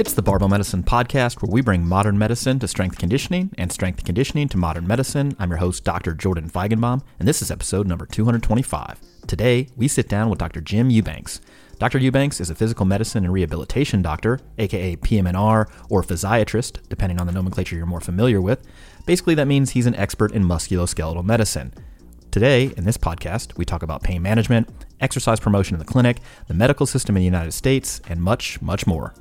It's the Barbell Medicine podcast where we bring modern medicine to strength conditioning and strength conditioning to modern medicine. I'm your host, Dr. Jordan Feigenbaum, and this is episode number 225. Today, we sit down with Dr. Jim Eubanks. Dr. Eubanks is a physical medicine and rehabilitation doctor, aka PM&R or physiatrist, depending on the nomenclature you're more familiar with. Basically, that means he's an expert in musculoskeletal medicine. Today, in this podcast, we talk about pain management, exercise promotion in the clinic, the medical system in the United States, and much, much more.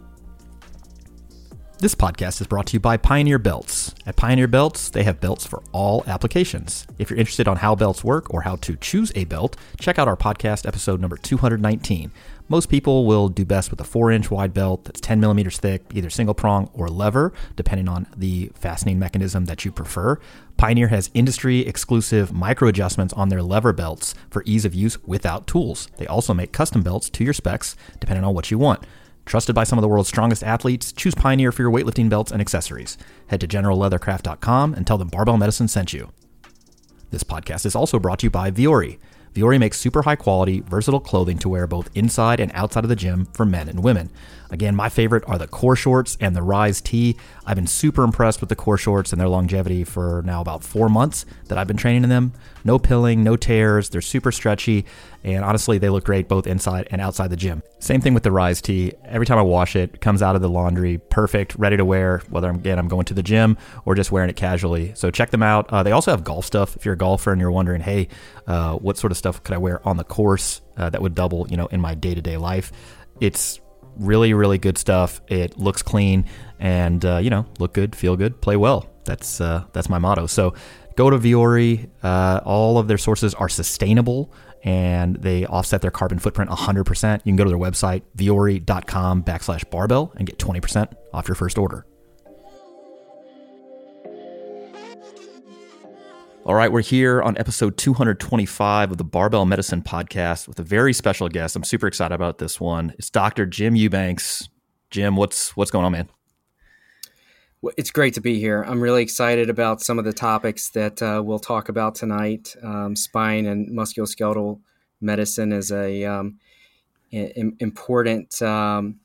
This podcast is brought to you by Pioneer Belts. At Pioneer Belts, they have belts for all applications. If you're interested on how belts work or how to choose a belt, check out our podcast episode number 219. Most people will do best with a 4 inch wide belt that's 10 millimeters thick, either single prong or lever, depending on the fastening mechanism that you prefer. Pioneer has industry exclusive micro adjustments on their lever belts for ease of use without tools. They also make custom belts to your specs, depending on what you want. Trusted by some of the world's strongest athletes, choose Pioneer for your weightlifting belts and accessories. Head to generalleathercraft.com and tell them Barbell Medicine sent you. This podcast is also brought to you by Vuori. Vuori makes super high quality, versatile clothing to wear both inside and outside of the gym for men and women. Again, my favorite are the core shorts and the Rise T. I've been super impressed with the core shorts and their longevity for now about four months that I've been training in them. No pilling, no tears, they're super stretchy, and honestly, they look great both inside and outside the gym. Same thing with the Rise T. Every time I wash it, it comes out of the laundry perfect, ready to wear, whether I'm, again I'm going to the gym or just wearing it casually. So check them out. Uh, they also have golf stuff. If you're a golfer and you're wondering, hey, uh, what sort of stuff could I wear on the course uh, that would double, you know, in my day to day life? It's really, really good stuff. It looks clean and, uh, you know, look good, feel good, play well. That's, uh, that's my motto. So go to Vuori. Uh, all of their sources are sustainable and they offset their carbon footprint 100%. You can go to their website, vuori.com backslash barbell and get 20% off your first order. All right, we're here on episode 225 of the Barbell Medicine Podcast with a very special guest. I'm super excited about this one. It's Dr. Jim Eubanks. Jim, what's what's going on, man? It's great to be here. I'm really excited about some of the topics that uh, we'll talk about tonight. Um, spine and musculoskeletal medicine is a um, important um,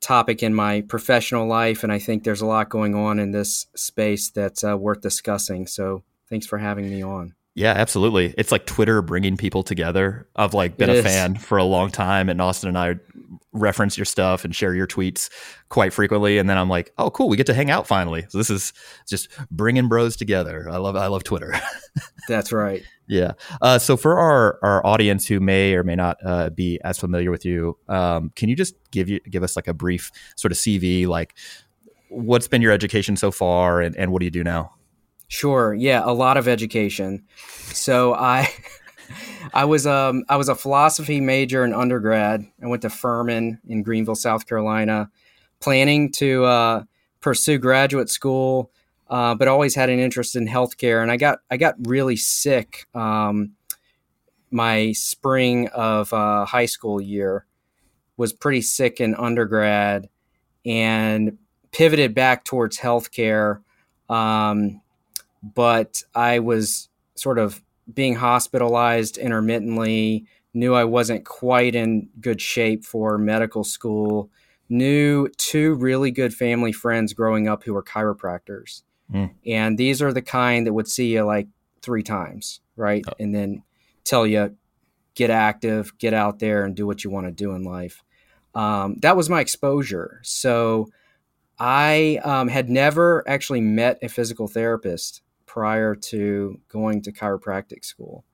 topic in my professional life, and I think there's a lot going on in this space that's uh, worth discussing. So Thanks for having me on. Yeah, absolutely. It's like Twitter bringing people together. I've like been it a is. fan for a long time, and Austin and I reference your stuff and share your tweets quite frequently. And then I'm like, oh, cool, we get to hang out finally. So this is just bringing bros together. I love, I love Twitter. That's right. yeah. Uh, so for our our audience who may or may not uh, be as familiar with you, um, can you just give you give us like a brief sort of CV, like what's been your education so far, and, and what do you do now? Sure. Yeah, a lot of education. So I I was um I was a philosophy major in undergrad. I went to Furman in Greenville, South Carolina, planning to uh, pursue graduate school, uh, but always had an interest in healthcare. And I got I got really sick um, my spring of uh, high school year. Was pretty sick in undergrad, and pivoted back towards healthcare. Um, but I was sort of being hospitalized intermittently, knew I wasn't quite in good shape for medical school, knew two really good family friends growing up who were chiropractors. Mm. And these are the kind that would see you like three times, right? Oh. And then tell you, get active, get out there and do what you want to do in life. Um, that was my exposure. So I um, had never actually met a physical therapist prior to going to chiropractic school.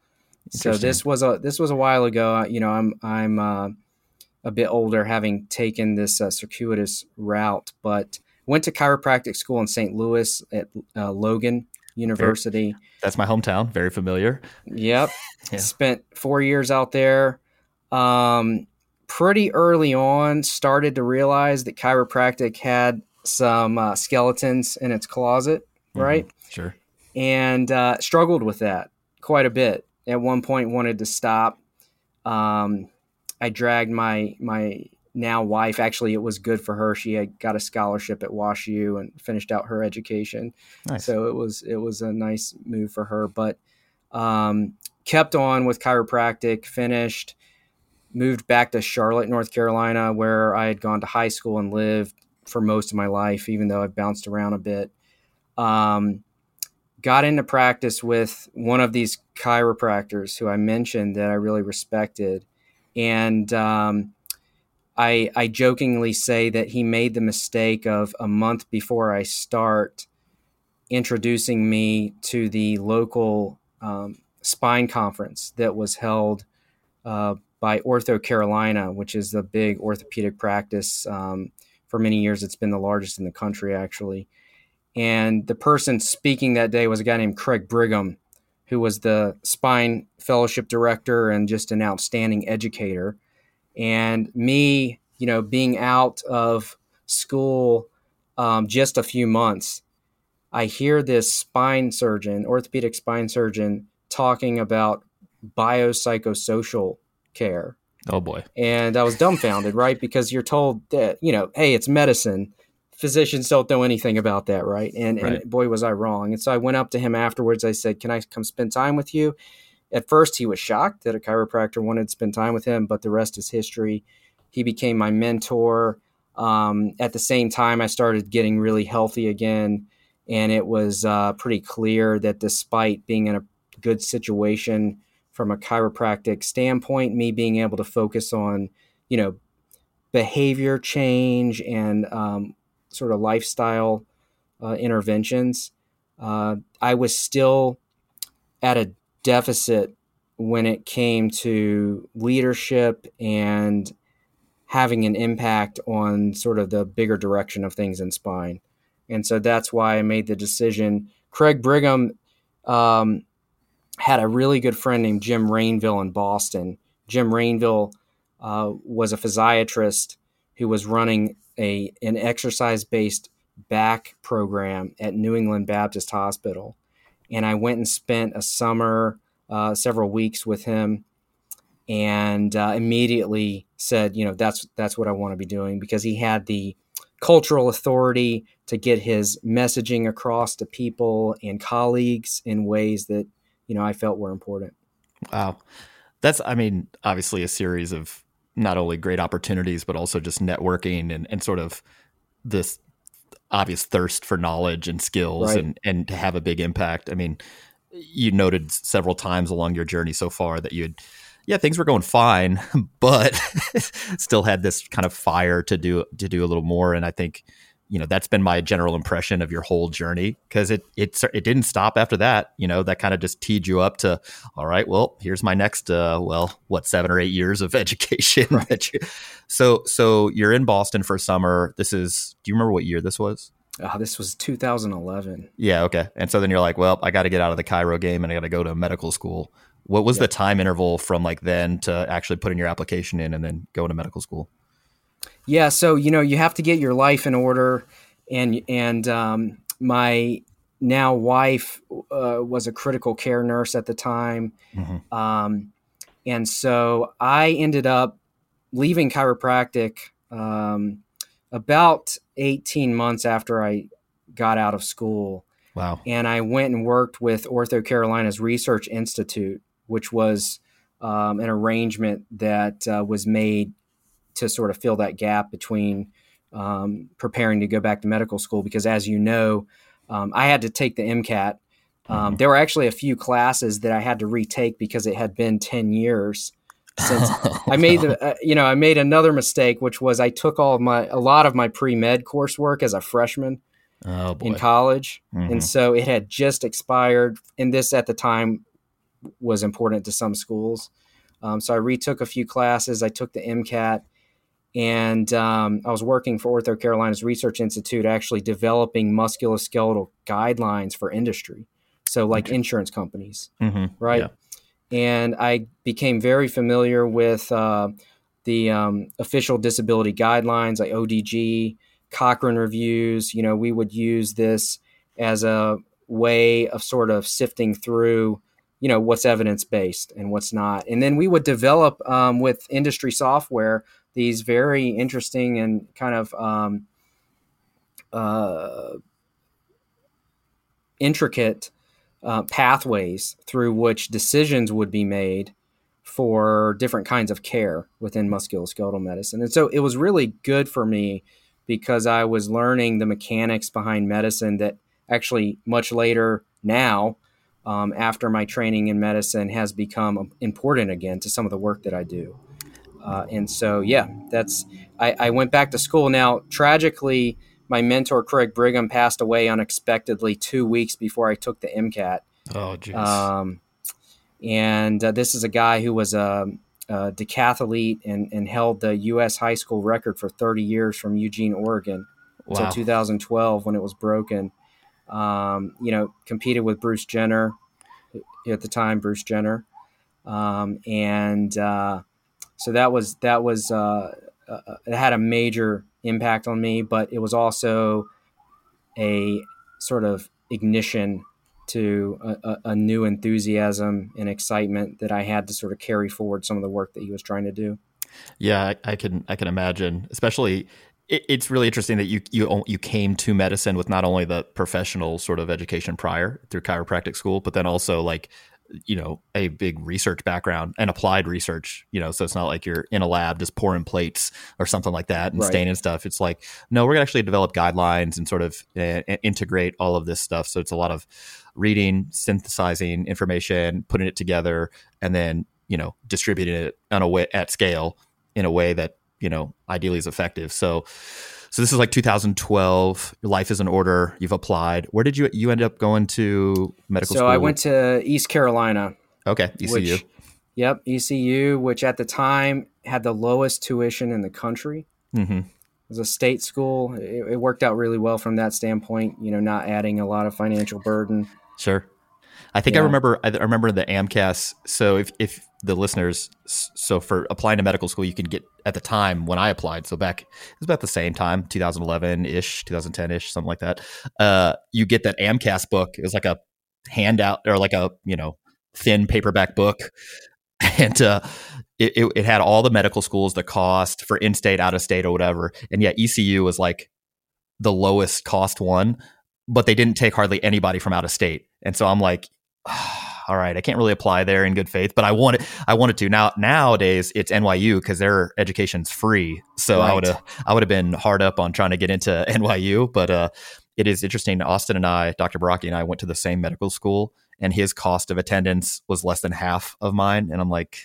So this was a this was a while ago. You know, I'm I'm uh, a bit older, having taken this uh, circuitous route. But went to chiropractic school in St. Louis at uh, Logan University. That's my hometown. Very familiar. Yep. Yeah. Spent four years out there. Um, pretty early on, started to realize that chiropractic had some uh, skeletons in its closet, Mhm. right? Sure. And uh, struggled with that quite a bit. At one point, wanted to stop. Um, I dragged my my now wife. Actually, it was good for her. She had got a scholarship at Wash U and finished out her education. Nice. So it was it was a nice move for her, but um, kept on with chiropractic. Finished, moved back to Charlotte, North Carolina, where I had gone to high school and lived for most of my life, even though I've bounced around a bit. Um, got into practice with one of these chiropractors who I mentioned that I really respected, and um, I, I jokingly say that he made the mistake of a month before I start introducing me to the local um, spine conference that was held uh, by Ortho Carolina, which is the big orthopedic practice. Um, for many years, it's been the largest in the country, actually. And the person speaking that day was a guy named Craig Brigham, who was the spine fellowship director and just an outstanding educator. And me, you know, being out of school um, just a few months, I hear this spine surgeon, orthopedic spine surgeon, talking about biopsychosocial care. Oh boy. And I was dumbfounded, right? Because you're told that, you know, hey, it's medicine. Physicians don't know anything about that, right? And, Right. and boy, was I wrong. And so I went up to him afterwards. I said, Can I come spend time with you? At first, he was shocked that a chiropractor wanted to spend time with him, but the rest is history. He became my mentor. Um, at the same time, I started getting really healthy again. And it was uh, pretty clear that despite being in a good situation from a chiropractic standpoint, me being able to focus on, you know, behavior change and um, sort of lifestyle uh, interventions, uh, I was still at a deficit when it came to leadership and having an impact on sort of the bigger direction of things in spine. And so that's why I made the decision. Craig Brigham um, had a really good friend named Jim Rainville in Boston. Jim Rainville uh, was a physiatrist who was running a an exercise based back program at New England Baptist Hospital, and I went and spent a summer, uh, several weeks with him, and uh, immediately said, you know, that's that's what I want to be doing because he had the cultural authority to get his messaging across to people and colleagues in ways that you know I felt were important. Wow. That's, I mean, obviously a series of not only great opportunities, but also just networking and, and sort of this obvious thirst for knowledge and skills Right. and, and to have a big impact. I mean, you noted several times along your journey so far that you had, yeah, things were going fine, but still had this kind of fire to do, to do a little more. And I think, you know, that's been my general impression of your whole journey because it, it, it didn't stop after that. You know, that kind of just teed you up to, all right, well, here's my next, uh, well, what, seven or eight years of education. you- so, so you're in Boston for summer. This is, do you remember what year this was? Uh, this was 2011. Yeah. Okay. And so then you're like, well, I got to get out of the chiro game and I got to go to medical school. What was the time interval from like then to actually putting your application in and then going to medical school? Yeah, so you know you have to get your life in order, and and um, my now wife uh, was a critical care nurse at the time, Mhm. um, and so I ended up leaving chiropractic um, about eighteen months after I got out of school, Wow. and I went and worked with Ortho Carolina's Research Institute, which was um, an arrangement that uh, was made to sort of fill that gap between um, preparing to go back to medical school. Because as you know, um, I had to take the MCAT. Um, There were actually a few classes that I had to retake because it had been ten years since I made the, uh, you know, I made another mistake, which was I took all of my, a lot of my pre med coursework as a freshman oh in college, Mhm. and so it had just expired. And this at the time was important to some schools, um, so I retook a few classes. I took the MCAT, and um, I was working for Ortho Carolina's Research Institute, actually developing musculoskeletal guidelines for industry. So, like insurance companies, Mm-hmm. right? Yeah. And I became very familiar with uh, the um, official disability guidelines, like ODG, Cochrane reviews. You know, we would use this as a way of sort of sifting through, you know, what's evidence based and what's not. And then we would develop um, with industry software these very interesting and kind of um, uh, intricate uh, pathways through which decisions would be made for different kinds of care within musculoskeletal medicine. And so it was really good for me because I was learning the mechanics behind medicine that actually much later now, um, after my training in medicine, has become important again to some of the work that I do. Uh, and so, yeah, that's I, I went back to school. Now, tragically, my mentor Craig Brigham passed away unexpectedly two weeks before I took the MCAT. Oh, jeez. Um, and uh, this is a guy who was a, a decathlete and, and held the U.S. high school record for 30 years from Eugene, Oregon, wow. until 2012 when it was broken. Um, you know, competed with Bruce Jenner at the time, Bruce Jenner, um, and uh, so that was that was uh, uh, it had a major impact on me, but it was also a sort of ignition to a, a, new enthusiasm and excitement that I had to sort of carry forward some of the work that he was trying to do. Yeah, I, I can I can imagine, especially. It, it's really interesting that you you you came to medicine with not only the professional sort of education prior through chiropractic school, but then also like you know a big research background and applied research you know so it's not like you're in a lab just pouring plates or something like that and Right. staining stuff. It's like no we're gonna actually develop guidelines and sort of uh, integrate all of this stuff. So it's a lot of reading synthesizing information putting it together and then you know distributing it on a way at scale in a way that you know ideally is effective. So so this is like 2012 your life is in order you've applied where did you you end up going to medical so school So I went to East Carolina. okay ECU Which, yep, ECU, which at the time had the lowest tuition in the country. hmm It was a state school. It, it worked out really well from that standpoint. You know, not adding a lot of financial burden. Sure. I think I remember. I I remember the AMCAS. So if if the listeners, so for applying to medical school, you can get at the time when I applied. So back it was about the same time, 2011 ish, 2010 ish, something like that. Uh, you get that AMCAS book. It was like a handout or like a you know thin paperback book, and uh, it, it it had all the medical schools, the cost for in state, out of state, or whatever. And yeah, ECU was like the lowest cost one, but they didn't take hardly anybody from out of state. And so I'm like, all right, I can't really apply there in good faith, but I wanted I wanted to. Now nowadays it's NYU because their education's free. So I would have I would have been hard up on trying to get into NYU, but uh it is interesting. Austin and I, Dr. Baraki and I went to the same medical school and his cost of attendance was less than half of mine. And I'm like,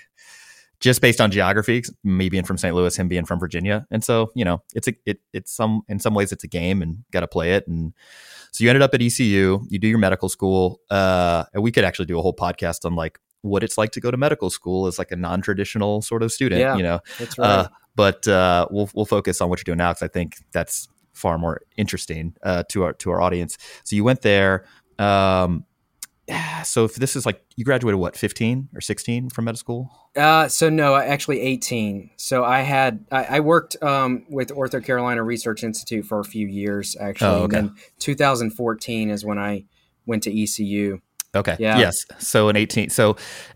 just based on geography, me being from St. Louis, him being from Virginia. And so, you know, it's a it it's some in some ways it's a game and gotta play it. And so you ended up at ECU, you do your medical school. Uh and we could actually do a whole podcast on like what it's like to go to medical school as like a non-traditional sort of student, Yeah. you know. That's right. Uh, but uh, we'll we'll focus on what you're doing now because I think that's far more interesting uh, to our to our audience. So you went there. Um, so if this is like you graduated what 15 or 16 from med school? Uh, so no, actually 18. So I had I, I worked um, with Ortho Carolina Research Institute for a few years actually, Oh, okay. and then 2014 is when I went to ECU. Okay. Yeah. Yes. So in 18. So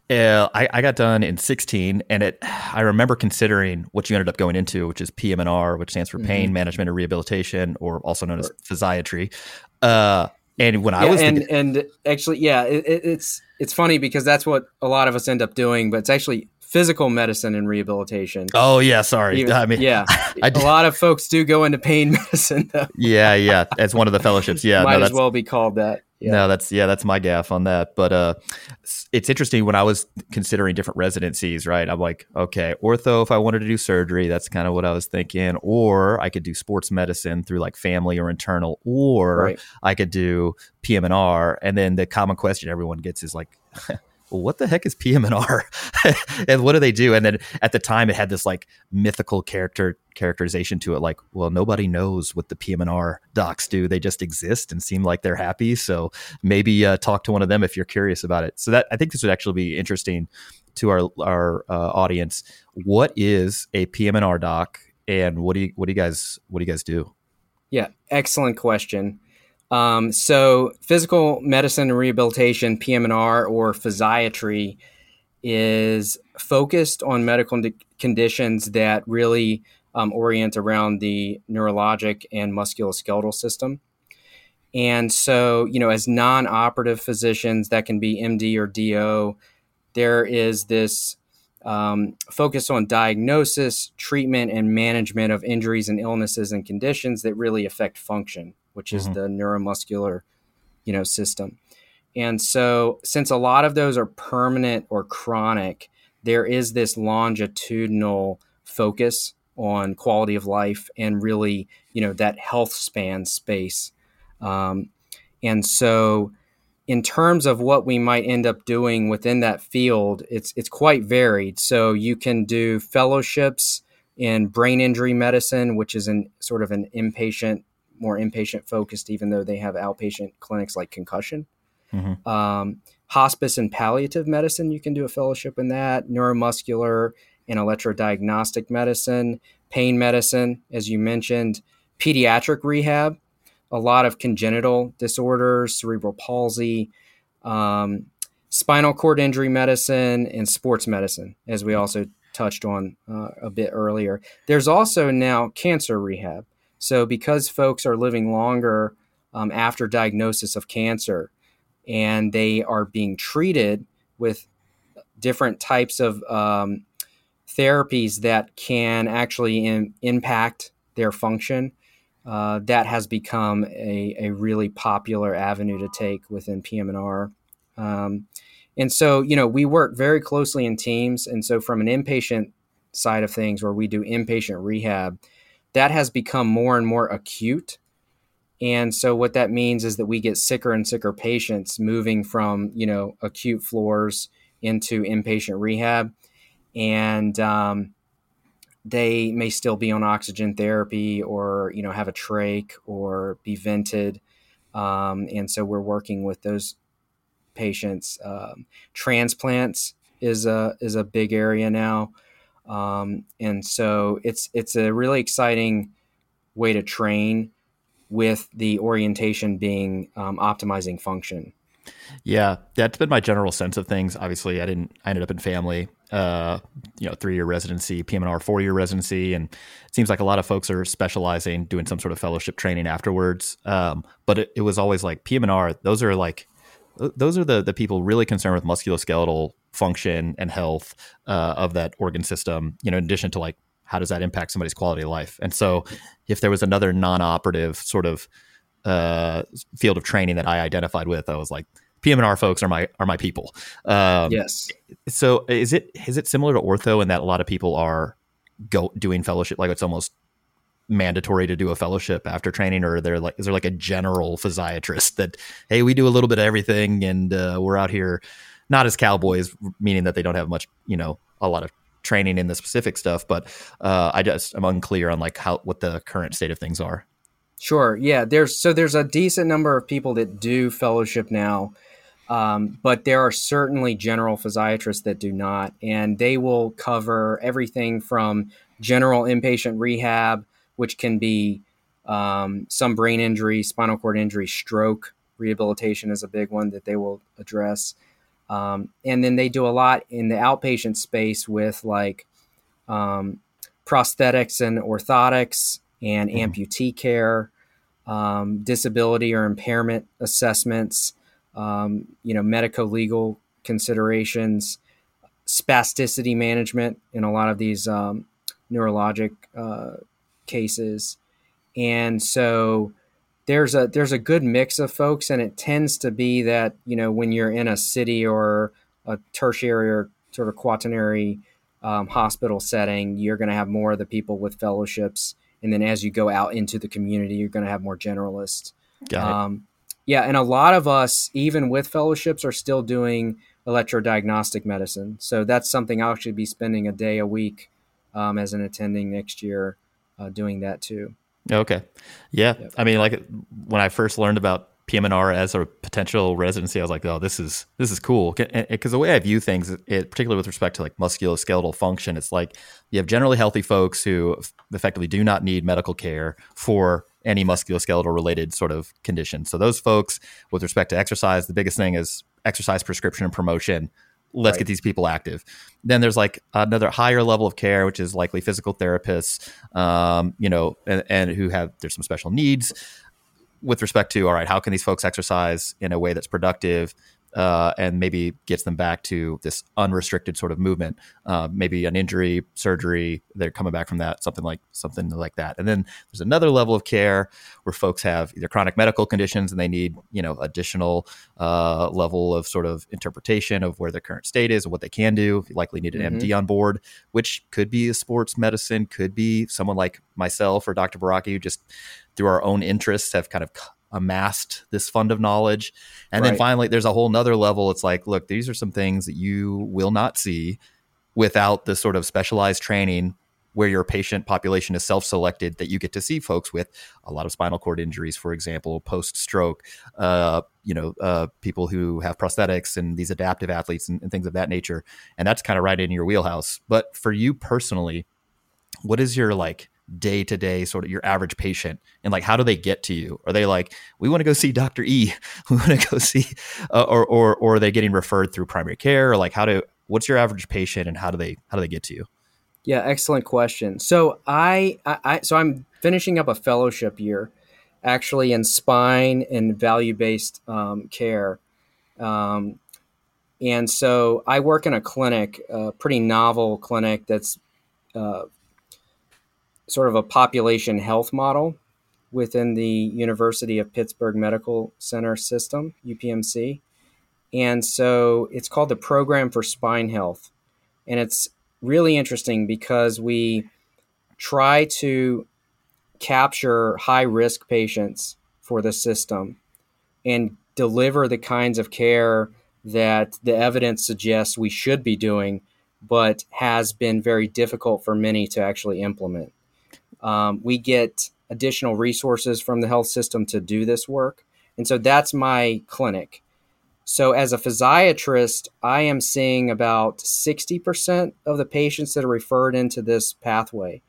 uh, I, I got done in 16, and it. I remember considering what you ended up going into, which is PM&R, which stands for Mm-hmm. Pain Management and Rehabilitation, or also known as physiatry. Uh, and when I was and thinking- and actually, yeah, it, it, it's it's funny because that's what a lot of us end up doing, but it's actually physical medicine and rehabilitation. oh yeah, sorry. Even- I mean, yeah, I a lot of folks do go into pain medicine. Though. yeah, yeah. As one of the fellowships. Yeah. Might no, as well be called that. Yeah. No, that's yeah, that's my gaffe on that. But uh, it's interesting when I was considering different residencies. Right, I'm like, okay, ortho. If I wanted to do surgery, that's kind of what I was thinking. Or I could do sports medicine through like family or internal, or Right. I could do PM and R. And then the common question everyone gets is like, what the heck is PM&R what do they do? And then at the time, it had this like mythical character characterization to it, like, well, nobody knows what the PM&R docs do. They just exist and seem like they're happy. So maybe uh, talk to one of them if you're curious about it. So that I think this would actually be interesting to our our uh, audience. What is a PM&R doc, and what do you what do you guys what do you guys do? Yeah, excellent question. Um, so, physical medicine and rehabilitation (PM&R) or physiatry is focused on medical conditions that really um, orient around the neurologic and musculoskeletal system. And so, you know, as non-operative physicians, that can be MD or DO. There is this um, focus on diagnosis, treatment, and management of injuries and illnesses and conditions that really affect function, which is mm-hmm. the neuromuscular, you know, system. And so, since a lot of those are permanent or chronic, there is this longitudinal focus on quality of life and really, you know, that health span space. Um, and so, in terms of what we might end up doing within that field, it's it's quite varied. So you can do fellowships in brain injury medicine, which is an sort of an inpatient, more inpatient focused, even though they have outpatient clinics like concussion. Mm-hmm. Um, hospice and palliative medicine, you can do a fellowship in that. Neuromuscular and electrodiagnostic medicine, pain medicine, as you mentioned, pediatric rehab a lot of congenital disorders, cerebral palsy, um, spinal cord injury medicine, and sports medicine, as we also touched on uh, a bit earlier. There's also now cancer rehab. So, because folks are living longer um, after diagnosis of cancer and they are being treated with different types of um, therapies that can actually in, impact their function, uh, that has become a, a really popular avenue to take within PM&R. Um, and so, you know, we work very closely in teams. And so, from an inpatient side of things, where we do inpatient rehab, that has become more and more acute. And so, what that means is that we get sicker and sicker patients moving from, you know, acute floors into inpatient rehab. And, um, they may still be on oxygen therapy or you know have a trach or be vented um, and so we're working with those patients um, transplants is a is a big area now um, and so it's it's a really exciting way to train with the orientation being um, optimizing function yeah, that's been my general sense of things. Obviously, I didn't. I ended up in family, uh, you know, three year residency, PM&R four year residency, and it seems like a lot of folks are specializing, doing some sort of fellowship training afterwards. Um, but it, it, was always like PM&R. Those are like, those are the the people really concerned with musculoskeletal function and health uh, of that organ system. You know, in addition to like how does that impact somebody's quality of life. And so, if there was another non operative sort of uh, field of training that I identified with, I was like PM&R folks are my are my people. Um, yes. So is it is it similar to ortho in that a lot of people are go doing fellowship like it's almost mandatory to do a fellowship after training or there like is there like a general physiatrist that hey we do a little bit of everything and uh, we're out here not as cowboys meaning that they don't have much you know a lot of training in the specific stuff but uh, i just i'm unclear on like how what the current state of things are. Sure. Yeah there's so there's a decent number of people that do fellowship now um, but there are certainly general physiatrists that do not, and they will cover everything from general inpatient rehab, which can be um, some brain injury, spinal cord injury, stroke. Rehabilitation is a big one that they will address. Um, and then they do a lot in the outpatient space with like um, prosthetics and orthotics and mm. amputee care, um, disability or impairment assessments um, you know, medico legal considerations, spasticity management in a lot of these um, neurologic uh, cases, and so there's a there's a good mix of folks, and it tends to be that you know when you're in a city or a tertiary or sort of quaternary um, hospital setting, you're going to have more of the people with fellowships, and then as you go out into the community, you're going to have more generalists. Got it. Um, yeah, and a lot of us, even with fellowships, are still doing electrodiagnostic medicine. So that's something I'll actually be spending a day a week um, as an attending next year uh, doing that too. Okay. Yeah. Yep. I mean, like when I first learned about PM&R as a potential residency, I was like, oh, this is this is cool. Because the way I view things, it, particularly with respect to like musculoskeletal function, it's like you have generally healthy folks who effectively do not need medical care for any musculoskeletal related sort of condition. So those folks, with respect to exercise, the biggest thing is exercise prescription and promotion. Let's right. get these people active. Then there's like another higher level of care, which is likely physical therapists, um, you know, and, and who have there's some special needs with respect to all right, how can these folks exercise in a way that's productive uh, and maybe gets them back to this unrestricted sort of movement. Uh, maybe an injury, surgery, they're coming back from that, something like something like that. And then there's another level of care where folks have either chronic medical conditions and they need you know additional uh, level of sort of interpretation of where their current state is and what they can do. You likely need an mm-hmm. MD on board, which could be a sports medicine, could be someone like myself or Dr. Baraki who just through our own interests have kind of amassed this fund of knowledge. And right. then finally, there's a whole nother level. It's like, look, these are some things that you will not see without the sort of specialized training where your patient population is self-selected that you get to see folks with a lot of spinal cord injuries for example post-stroke uh, you know uh, people who have prosthetics and these adaptive athletes and, and things of that nature and that's kind of right in your wheelhouse but for you personally what is your like day to day sort of your average patient and like how do they get to you? Are they like we want to go see dr e. We want to go see uh, or, or or are they getting referred through primary care? Or like how do what's your average patient and how do they how do they get to you? Yeah excellent question. So i i, I so i'm finishing up a fellowship year actually in spine and value based um, care. Um, and so i work in a clinic a pretty novel clinic that's uh, sort of a population health model within the University of Pittsburgh Medical Center system, UPMC. And so it's called the Program for Spine Health. And it's really interesting because we try to capture high risk patients for the system and deliver the kinds of care that the evidence suggests we should be doing, but has been very difficult for many to actually implement. Um, we get additional resources from the health system to do this work. And so that's my clinic. So, as a physiatrist, I am seeing about 60% of the patients that are referred into this pathway.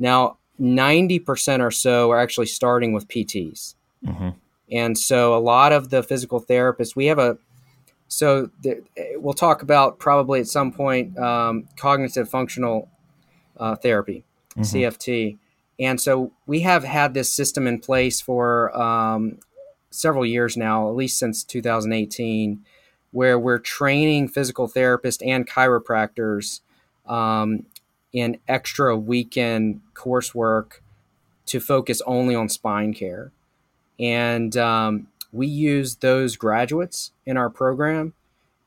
Now, 90% or so are actually starting with PTs. Mm-hmm. And so, a lot of the physical therapists, we have a so the, we'll talk about probably at some point um, cognitive functional uh, therapy, mm-hmm. CFT. And so we have had this system in place for um, several years now, at least since 2018, where we're training physical therapists and chiropractors um, in extra weekend coursework to focus only on spine care. And um, we use those graduates in our program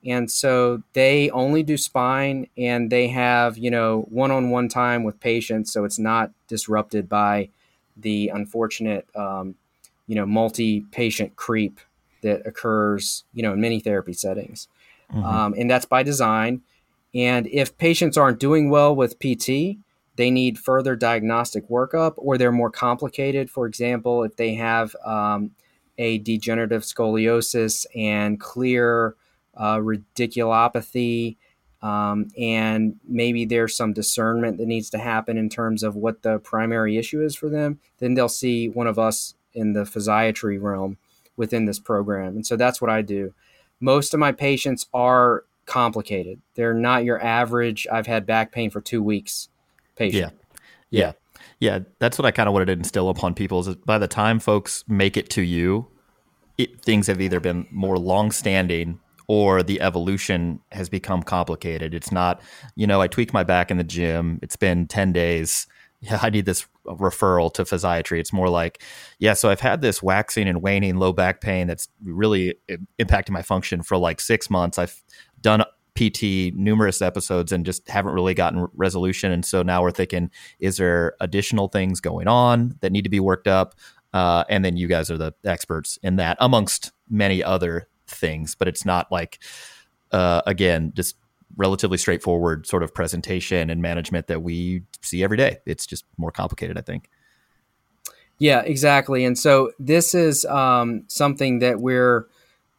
and so they only do spine and they have you know one-on-one time with patients so it's not disrupted by the unfortunate um, you know multi-patient creep that occurs you know in many therapy settings. Mm-hmm. um, and that's by design. And if patients aren't doing well with pt they need further diagnostic workup or they're more complicated. For example if they have um, a degenerative scoliosis and clear uh, radiculopathy, um, and maybe there's some discernment that needs to happen in terms of what the primary issue is for them, then they'll see one of us in the physiatry realm within this program. And so that's what I do. Most of my patients are complicated. They're not your average, I've had back pain for two weeks patient. Yeah. Yeah. Yeah. That's what I kind of wanted to instill upon people is by the time folks make it to you, it, things have either been more long standing or the evolution has become complicated. It's not, you know, I tweaked my back in the gym. It's been 10 days. Yeah, I need this referral to physiatry. It's more like, yeah, so I've had this waxing and waning low back pain that's really impacting my function for like six months. I've done PT numerous episodes and just haven't really gotten resolution. And so now we're thinking, is there additional things going on that need to be worked up? Uh, and then you guys are the experts in that, amongst many other things, but it's not like uh, again, just relatively straightforward sort of presentation and management that we see every day. It's just more complicated, I think. Yeah, exactly. And so this is um, something that we're,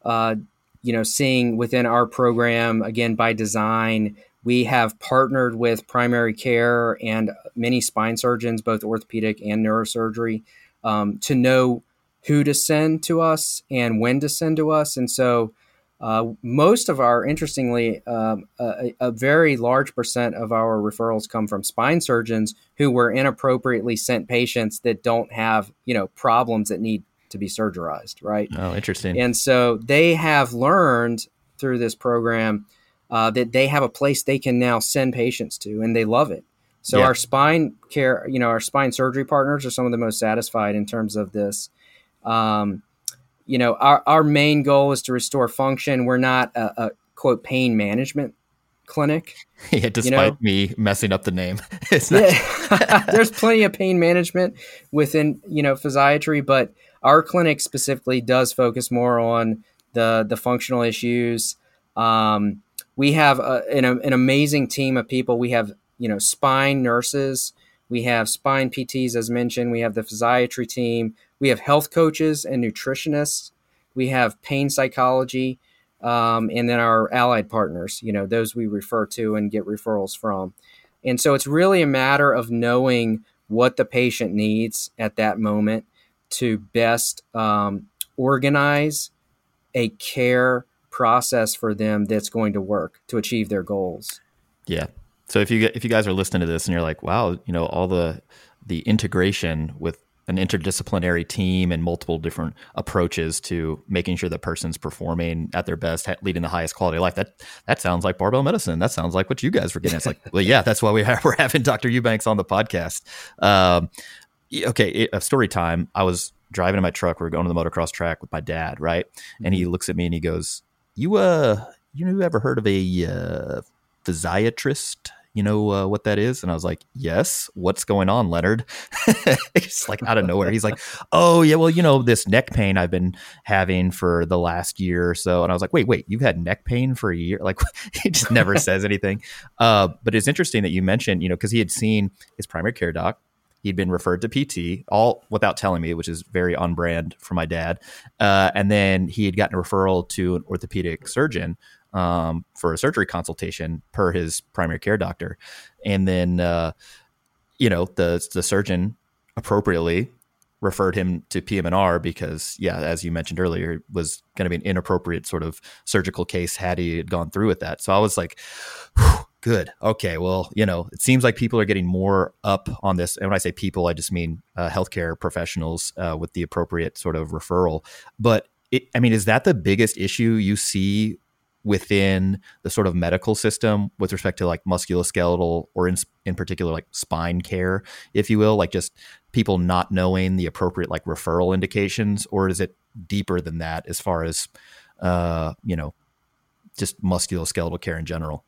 uh, you know, seeing within our program again by design. We have partnered with primary care and many spine surgeons, both orthopedic and neurosurgery, um, to know who to send to us and when to send to us. And so uh, most of our, interestingly, um, a, a, very large percent of our referrals come from spine surgeons who were inappropriately sent patients that don't have, you know, problems that need to be surgerized, right? Oh, interesting. And so they have learned through this program uh, that they have a place they can now send patients to, and they love it. So yeah. our spine care, you know, our spine surgery partners are some of the most satisfied in terms of this. Um, you know, our, our main goal is to restore function. We're not a, a quote pain management clinic. Yeah, despite you know? me messing up the name. yeah, there's plenty of pain management within you know physiatry, but our clinic specifically does focus more on the the functional issues. Um, we have a, an, an amazing team of people. We have you know spine nurses, we have spine PTs as mentioned. We have the physiatry team. We have health coaches and nutritionists. We have pain psychology, um, and then our allied partners. You know, those we refer to and get referrals from. And so it's really a matter of knowing what the patient needs at that moment to best um, organize a care process for them that's going to work to achieve their goals. Yeah. So if you if you guys are listening to this and you're like, wow, you know, all the the integration with an interdisciplinary team and multiple different approaches to making sure the person's performing at their best, leading the highest quality of life. That that sounds like barbell medicine. That sounds like what you guys were getting. It's like, well, yeah, that's why we have, we're having Dr. Eubanks on the podcast. Um, okay, a story time. I was driving in my truck. We are going to the motocross track with my dad, right? And he mm-hmm. looks at me and he goes, "You uh, you ever heard of a uh, physiatrist?" you know uh, what that is? And I was like, yes. What's going on, Leonard? it's like out of nowhere. He's like, oh yeah, well, you know, this neck pain I've been having for the last year or so. And I was like, wait, wait, you've had neck pain for a year? Like he just never says anything. Uh, but it's interesting that you mentioned, you know, because he had seen his primary care doc. He'd been referred to PT, all without telling me, which is very on brand for my dad. Uh, and then he had gotten a referral to an orthopedic surgeon um, for a surgery consultation per his primary care doctor, and then uh, you know the the surgeon appropriately referred him to PM&R because yeah, as you mentioned earlier, it was going to be an inappropriate sort of surgical case had he had gone through with that. So I was like. good. Okay. Well, you know, it seems like people are getting more up on this. And when I say people, I just mean uh, healthcare professionals uh, with the appropriate sort of referral. But it, I mean, is that the biggest issue you see within the sort of medical system with respect to like musculoskeletal or in, in particular like spine care if you will like just people not knowing the appropriate like referral indications or is it deeper than that as far as uh you know just musculoskeletal care in general?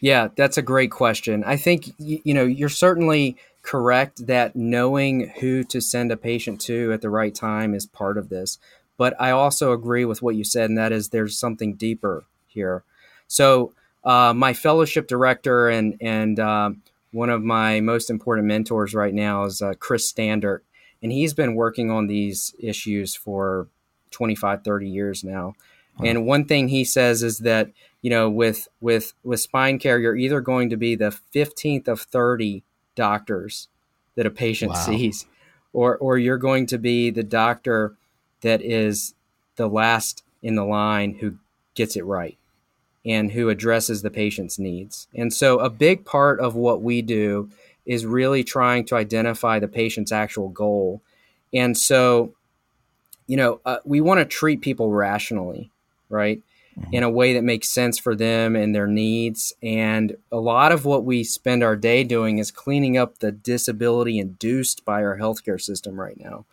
Yeah that's a great question. I think you know you're certainly correct that knowing who to send a patient to at the right time is part of this. But I also agree with what you said, and that is there's something deeper here. So uh, my fellowship director and and um, one of my most important mentors right now is uh, Chris Standaert, and he's been working on these issues for 25, 30 years now. Wow. And one thing he says is that you know with with with spine care, you're either going to be the 15th of 30 doctors that a patient wow. sees, or or you're going to be the doctor that is the last in the line who gets it right and who addresses the patient's needs. And so, a big part of what we do is really trying to identify the patient's actual goal. And so, you know, uh, we want to treat people rationally, right? Mm-hmm. In a way that makes sense for them and their needs. And a lot of what we spend our day doing is cleaning up the disability induced by our healthcare system right now.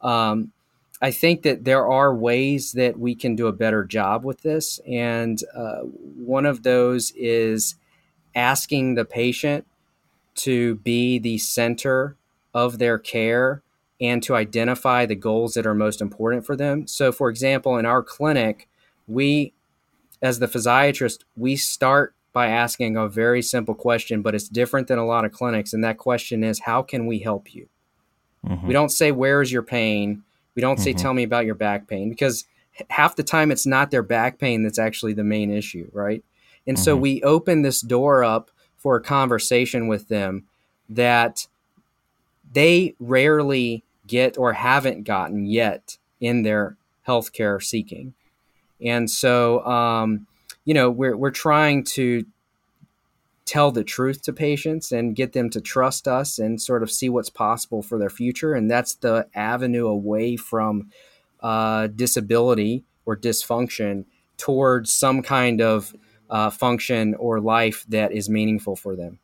Um, I think that there are ways that we can do a better job with this. And uh, one of those is asking the patient to be the center of their care and to identify the goals that are most important for them. So, for example, in our clinic, we as the physiatrist, we start by asking a very simple question, but it's different than a lot of clinics. And that question is, how can we help you? Mm-hmm. We don't say, where is your pain? We don't say, mm-hmm. tell me about your back pain, because half the time it's not their back pain that's actually the main issue, right? And mm-hmm. so we open this door up for a conversation with them that they rarely get or haven't gotten yet in their healthcare seeking. And so, um, you know, we're, we're trying to tell the truth to patients and get them to trust us and sort of see what's possible for their future. And that's the avenue away from uh, disability or dysfunction towards some kind of uh, function or life that is meaningful for them.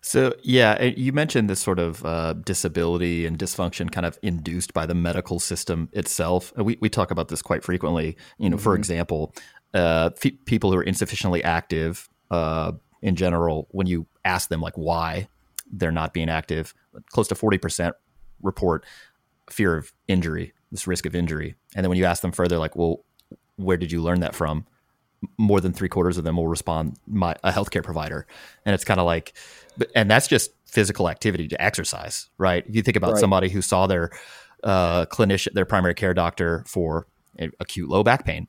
So yeah, you mentioned this sort of uh, disability and dysfunction kind of induced by the medical system itself. We we talk about this quite frequently. You know, mm-hmm. for example, uh, people who are insufficiently active uh, in general, when you ask them like why they're not being active, close to forty percent report fear of injury, this risk of injury, and then when you ask them further, like, well, where did you learn that from? More than three quarters of them will respond, my a healthcare provider, and it's kind of like and that's just physical activity to exercise, right? If you think about right. somebody who saw their uh, clinician, their primary care doctor for acute low back pain,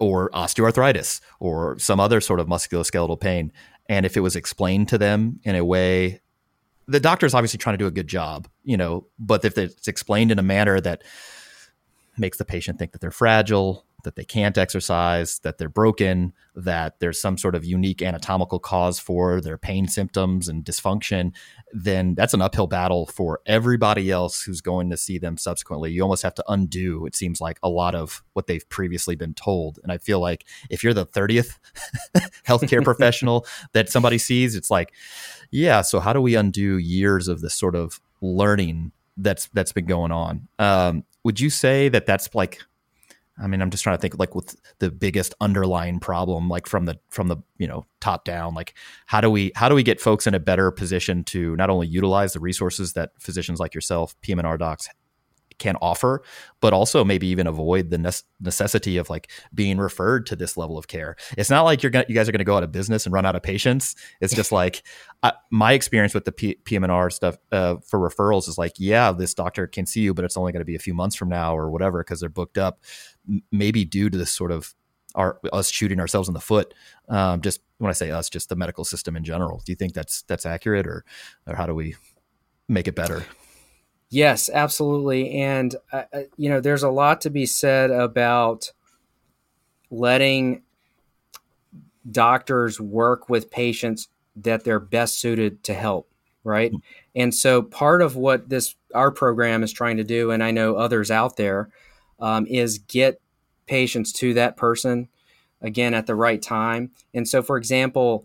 or osteoarthritis, or some other sort of musculoskeletal pain, and if it was explained to them in a way, the doctor is obviously trying to do a good job, you know, but if it's explained in a manner that makes the patient think that they're fragile, that they can't exercise, that they're broken, that there's some sort of unique anatomical cause for their pain symptoms and dysfunction, then that's an uphill battle for everybody else who's going to see them subsequently. You almost have to undo, it seems like, a lot of what they've previously been told. And I feel like if you're the 30th healthcare professional that somebody sees, it's like, yeah, so how do we undo years of this sort of learning that's that's been going on? Um, would you say that that's like I mean, I'm just trying to think like with the biggest underlying problem, like from the from the you know top down, like how do we how do we get folks in a better position to not only utilize the resources that physicians like yourself, PM&R docs can offer, but also maybe even avoid the necessity of like being referred to this level of care. It's not like you're gonna, you guys are going to go out of business and run out of patients. It's just like uh, my experience with the P- PM&R stuff uh, for referrals is like, yeah, this doctor can see you, but it's only going to be a few months from now or whatever because they're booked up. M- maybe due to this sort of our us shooting ourselves in the foot. Um, just when I say us, just the medical system in general. Do you think that's that's accurate, or or how do we make it better? Yes, absolutely. And, uh, uh, you know, there's a lot to be said about letting doctors work with patients that they're best suited to help, right? Mm-hmm. And so part of what this our program is trying to do, and I know others out there, um, is get patients to that person again at the right time. And so, for example,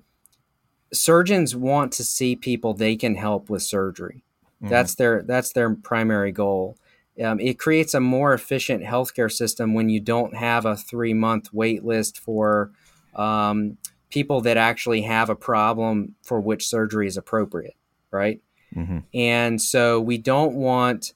surgeons want to see people they can help with surgery. Mm-hmm. That's their that's their primary goal. Um, it creates a more efficient healthcare system when you don't have a three month wait list for um, people that actually have a problem for which surgery is appropriate, right? Mm-hmm. And so we don't want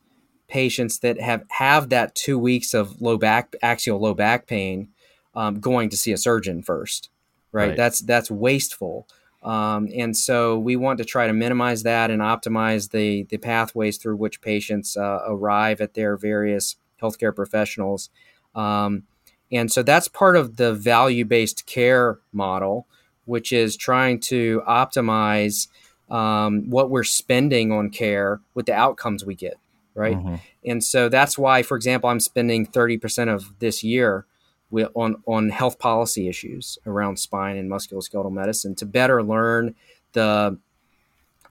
patients that have have that two weeks of low back axial low back pain um, going to see a surgeon first, right? right? That's that's wasteful. Um, and so we want to try to minimize that and optimize the, the pathways through which patients uh, arrive at their various healthcare professionals. Um, and so that's part of the value based care model, which is trying to optimize um, what we're spending on care with the outcomes we get, right? Mm-hmm. And so that's why, for example, I'm spending 30% of this year on on health policy issues around spine and musculoskeletal medicine to better learn the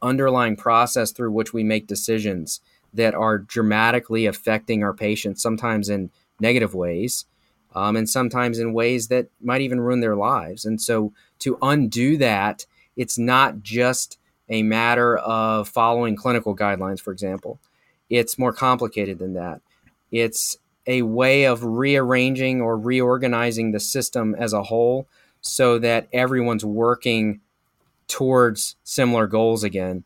underlying process through which we make decisions that are dramatically affecting our patients, sometimes in negative ways, um, and sometimes in ways that might even ruin their lives. And so, to undo that, it's not just a matter of following clinical guidelines, for example. It's more complicated than that. It's a way of rearranging or reorganizing the system as a whole so that everyone's working towards similar goals again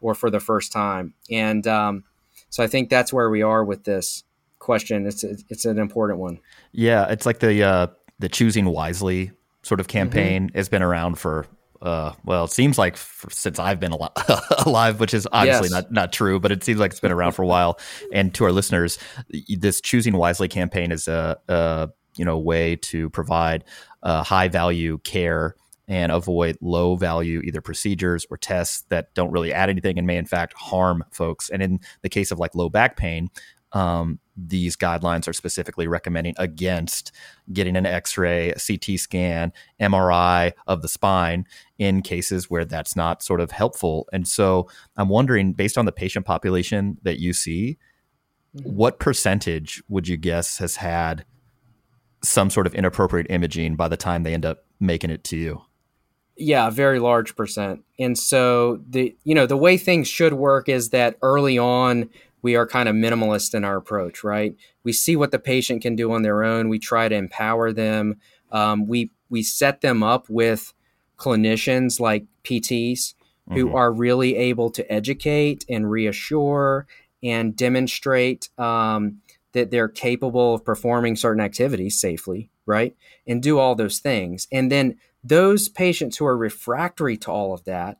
or for the first time. And um, so I think that's where we are with this question. It's it's an important one. Yeah, it's like the uh, the choosing wisely sort of campaign mm-hmm. has been around for uh, well, it seems like for, since I've been al- alive, which is obviously yes. not not true, but it seems like it's been around for a while. And to our listeners, this choosing wisely campaign is a, a you know way to provide uh, high value care and avoid low value either procedures or tests that don't really add anything and may in fact harm folks. And in the case of like low back pain, um, these guidelines are specifically recommending against getting an x-ray ct scan mri of the spine in cases where that's not sort of helpful and so i'm wondering based on the patient population that you see mm-hmm. what percentage would you guess has had some sort of inappropriate imaging by the time they end up making it to you yeah, a very large percent. And so the you know the way things should work is that early on we are kind of minimalist in our approach, right? We see what the patient can do on their own. We try to empower them. Um, we we set them up with clinicians like PTs mm-hmm. who are really able to educate and reassure and demonstrate um, that they're capable of performing certain activities safely, right? And do all those things. And then those patients who are refractory to all of that,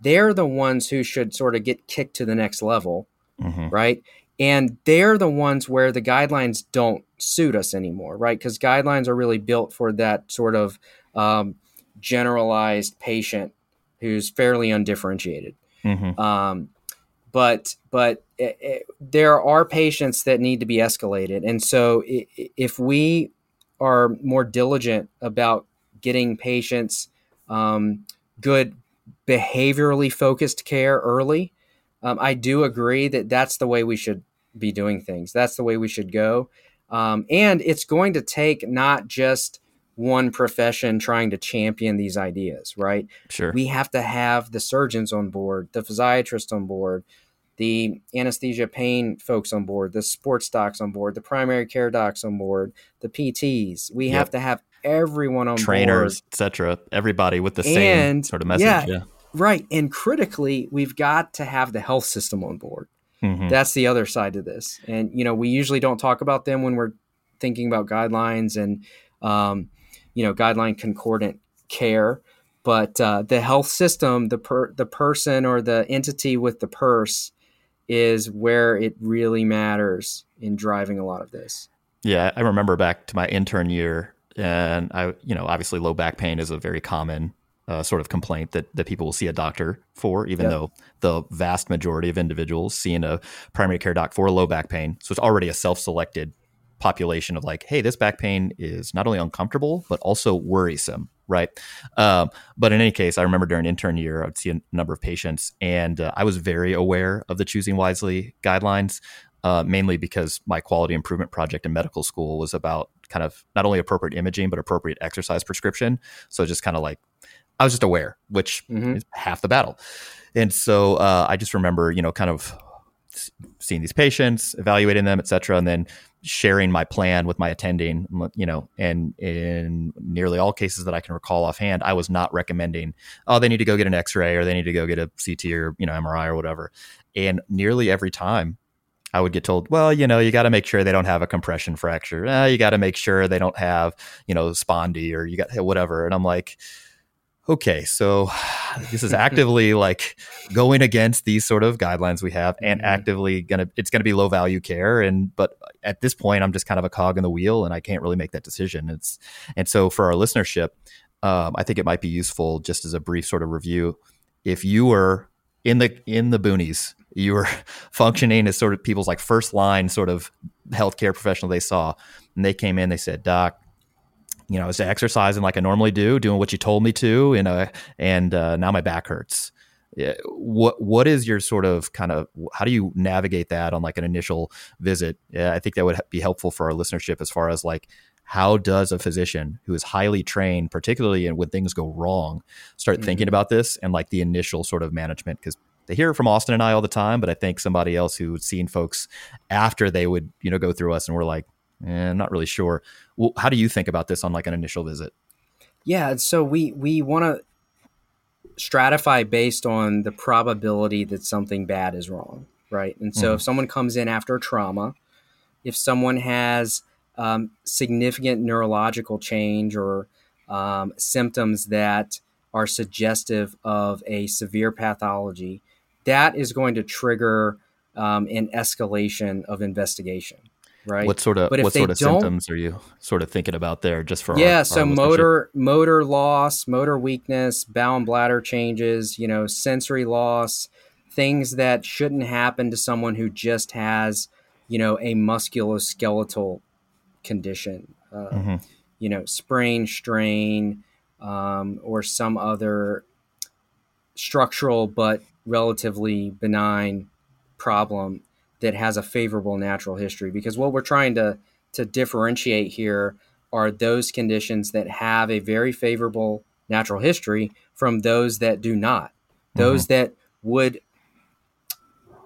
they're the ones who should sort of get kicked to the next level mm-hmm. right? And they're the ones where the guidelines don't suit us anymore, right? Because guidelines are really built for that sort of um, generalized patient who's fairly undifferentiated. Mm-hmm. Um, but but it, it, there are patients that need to be escalated, and so if we are more diligent about getting patients um, good behaviorally focused care early, um, I do agree that that's the way we should be doing things. That's the way we should go. Um, and it's going to take not just one profession trying to champion these ideas, right? Sure. We have to have the surgeons on board, the physiatrists on board, the anesthesia pain folks on board, the sports docs on board, the primary care docs on board, the PTs. We yep. have to have everyone on board trainers, etc. Everybody with the same sort of message. Yeah, yeah. Right. And critically, we've got to have the health system on board. Mm-hmm. That's the other side of this. And, you know, we usually don't talk about them when we're thinking about guidelines and, um, you know, guideline concordant care. But uh, the health system, the per- the person or the entity with the purse, is where it really matters in driving a lot of this. Yeah, I remember back to my intern year, and I, you know, obviously low back pain is a very common uh, sort of complaint that, that people will see a doctor for, even yep. though the vast majority of individuals seeing a primary care doc for low back pain. So it's already a self selected population of like, hey, this back pain is not only uncomfortable, but also worrisome, right? Um, but in any case, I remember during intern year, I'd see a number of patients, and uh, I was very aware of the Choosing Wisely guidelines. Uh, mainly because my quality improvement project in medical school was about kind of not only appropriate imaging but appropriate exercise prescription. So just kind of like I was just aware, which mm-hmm. is half the battle. And so uh, I just remember, you know, kind of seeing these patients, evaluating them, et cetera, and then sharing my plan with my attending, you know, and in nearly all cases that I can recall offhand, I was not recommending, oh, they need to go get an X-ray or they need to go get a CT or you know MRI or whatever. And nearly every time, I would get told, well, you know, you got to make sure they don't have a compression fracture. Eh, you got to make sure they don't have, you know, spondy or you got whatever. And I'm like, okay, so this is actively like going against these sort of guidelines we have and mm-hmm. actively gonna it's gonna be low value care. And but at this point I'm just kind of a cog in the wheel and I can't really make that decision. It's and so for our listenership, um, I think it might be useful just as a brief sort of review. If you were in the in the boonies, you were functioning as sort of people's like first line sort of healthcare professional they saw, and they came in, they said, Doc, you know, I was exercising like I normally do, doing what you told me to, you know, and uh, now my back hurts. What what is your sort of kind of how do you navigate that on like an initial visit? Yeah, I think that would be helpful for our listenership as far as like how does a physician who is highly trained, particularly when things go wrong, start mm-hmm. thinking about this and like the initial sort of management because they hear it from Austin and I all the time, but I think somebody else who's seen folks after they would, you know, go through us and we're like, eh, I'm not really sure. Well, how do you think about this on like an initial visit? Yeah, so we we want to stratify based on the probability that something bad is wrong, right? And so mm-hmm. if someone comes in after trauma, if someone has um, significant neurological change or um, symptoms that are suggestive of a severe pathology, that is going to trigger um, an escalation of investigation. Right. What sort of what sort of symptoms are you sort of thinking about there? Just for our- yeah our so listenership? motor motor loss motor weakness bowel and bladder changes you know sensory loss things that shouldn't happen to someone who just has you know a musculoskeletal condition uh, Mhm. you know sprain strain um, or some other structural but relatively benign problem that has a favorable natural history because what we're trying to to differentiate here are those conditions that have a very favorable natural history from those that do not. Those that would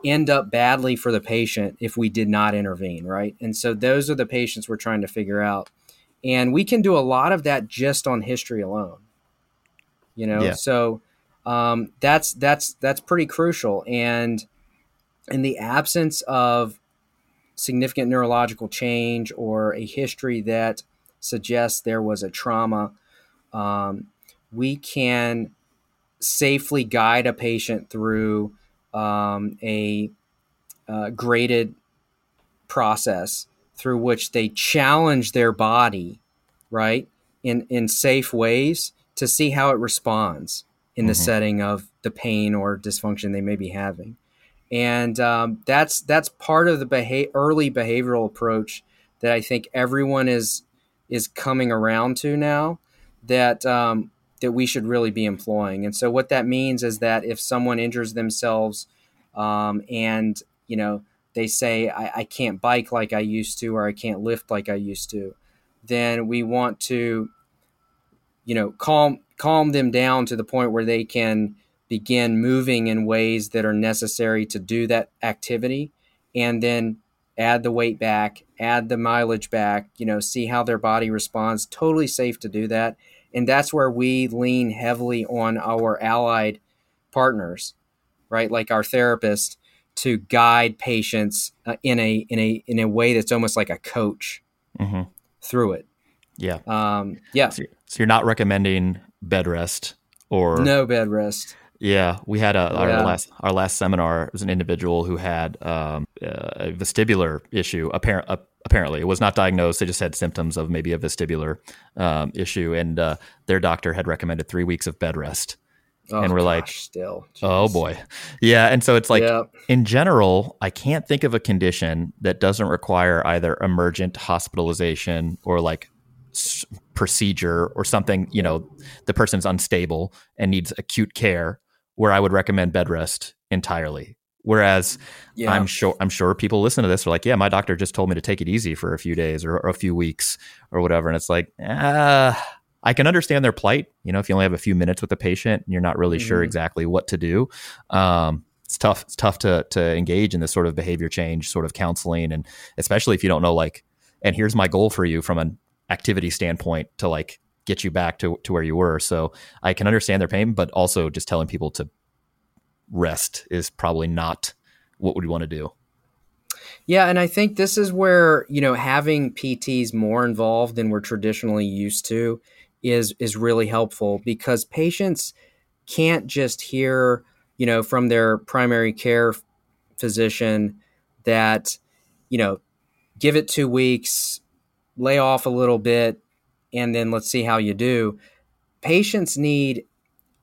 end up badly for the patient if we did not intervene right? And so those are the patients we're trying to figure out. And we can do a lot of that just on history alone. You know Yeah. so um, that's that's that's pretty crucial. And in the absence of significant neurological change or a history that suggests there was a trauma um, we can safely guide a patient through um, a uh, graded process through which they challenge their body right in in safe ways to see how it responds in the Mhm. setting of the pain or dysfunction they may be having and um, that's that's part of the beha- early behavioral approach that I think everyone is is coming around to now that um, that we should really be employing. And so what that means is that if someone injures themselves um, and you know they say I, I can't bike like I used to or I can't lift like I used to, then we want to you know calm calm them down to the point where they can begin moving in ways that are necessary to do that activity and then add the weight back add the mileage back you know see how their body responds. Totally safe to do that. And that's where we lean heavily on our allied partners right? Like our therapist to guide patients uh, in a in a in a way that's almost like a coach Mhm. through it. Yeah. um yeah. So you're not recommending bed rest or no bed rest Yeah, we had a our Yeah. last our last seminar was an individual who had um, a vestibular issue. Apparent, uh, apparently, it was not diagnosed. They just had symptoms of maybe a vestibular um, issue, and uh, their doctor had recommended three weeks of bed rest. Oh, And we're like, gosh, still Oh boy, yeah. And so it's like Yeah. in general, I can't think of a condition that doesn't require either emergent hospitalization or like s- procedure or something. You know, the person's unstable and needs acute care, where I would recommend bed rest entirely. Whereas yeah I'm sure I'm sure people listen to this are like, yeah, my doctor just told me to take it easy for a few days or, or a few weeks or whatever, and it's like, ah, I can understand their plight. You know, if you only have a few minutes with the patient and you're not really sure Mhm. exactly what to do, um, it's tough. It's tough to to engage in this sort of behavior change, sort of counseling, and especially if you don't know like, and here's my goal for you from an activity standpoint to like get you back to to where you were. So I can understand their pain, but also just telling people to rest is probably not what we want to do. Yeah, and I think this is where you know having PTs more involved than we're traditionally used to is is really helpful because patients can't just hear you know from their primary care physician that you know give it two weeks, lay off a little bit, and then let's see how you do. Patients need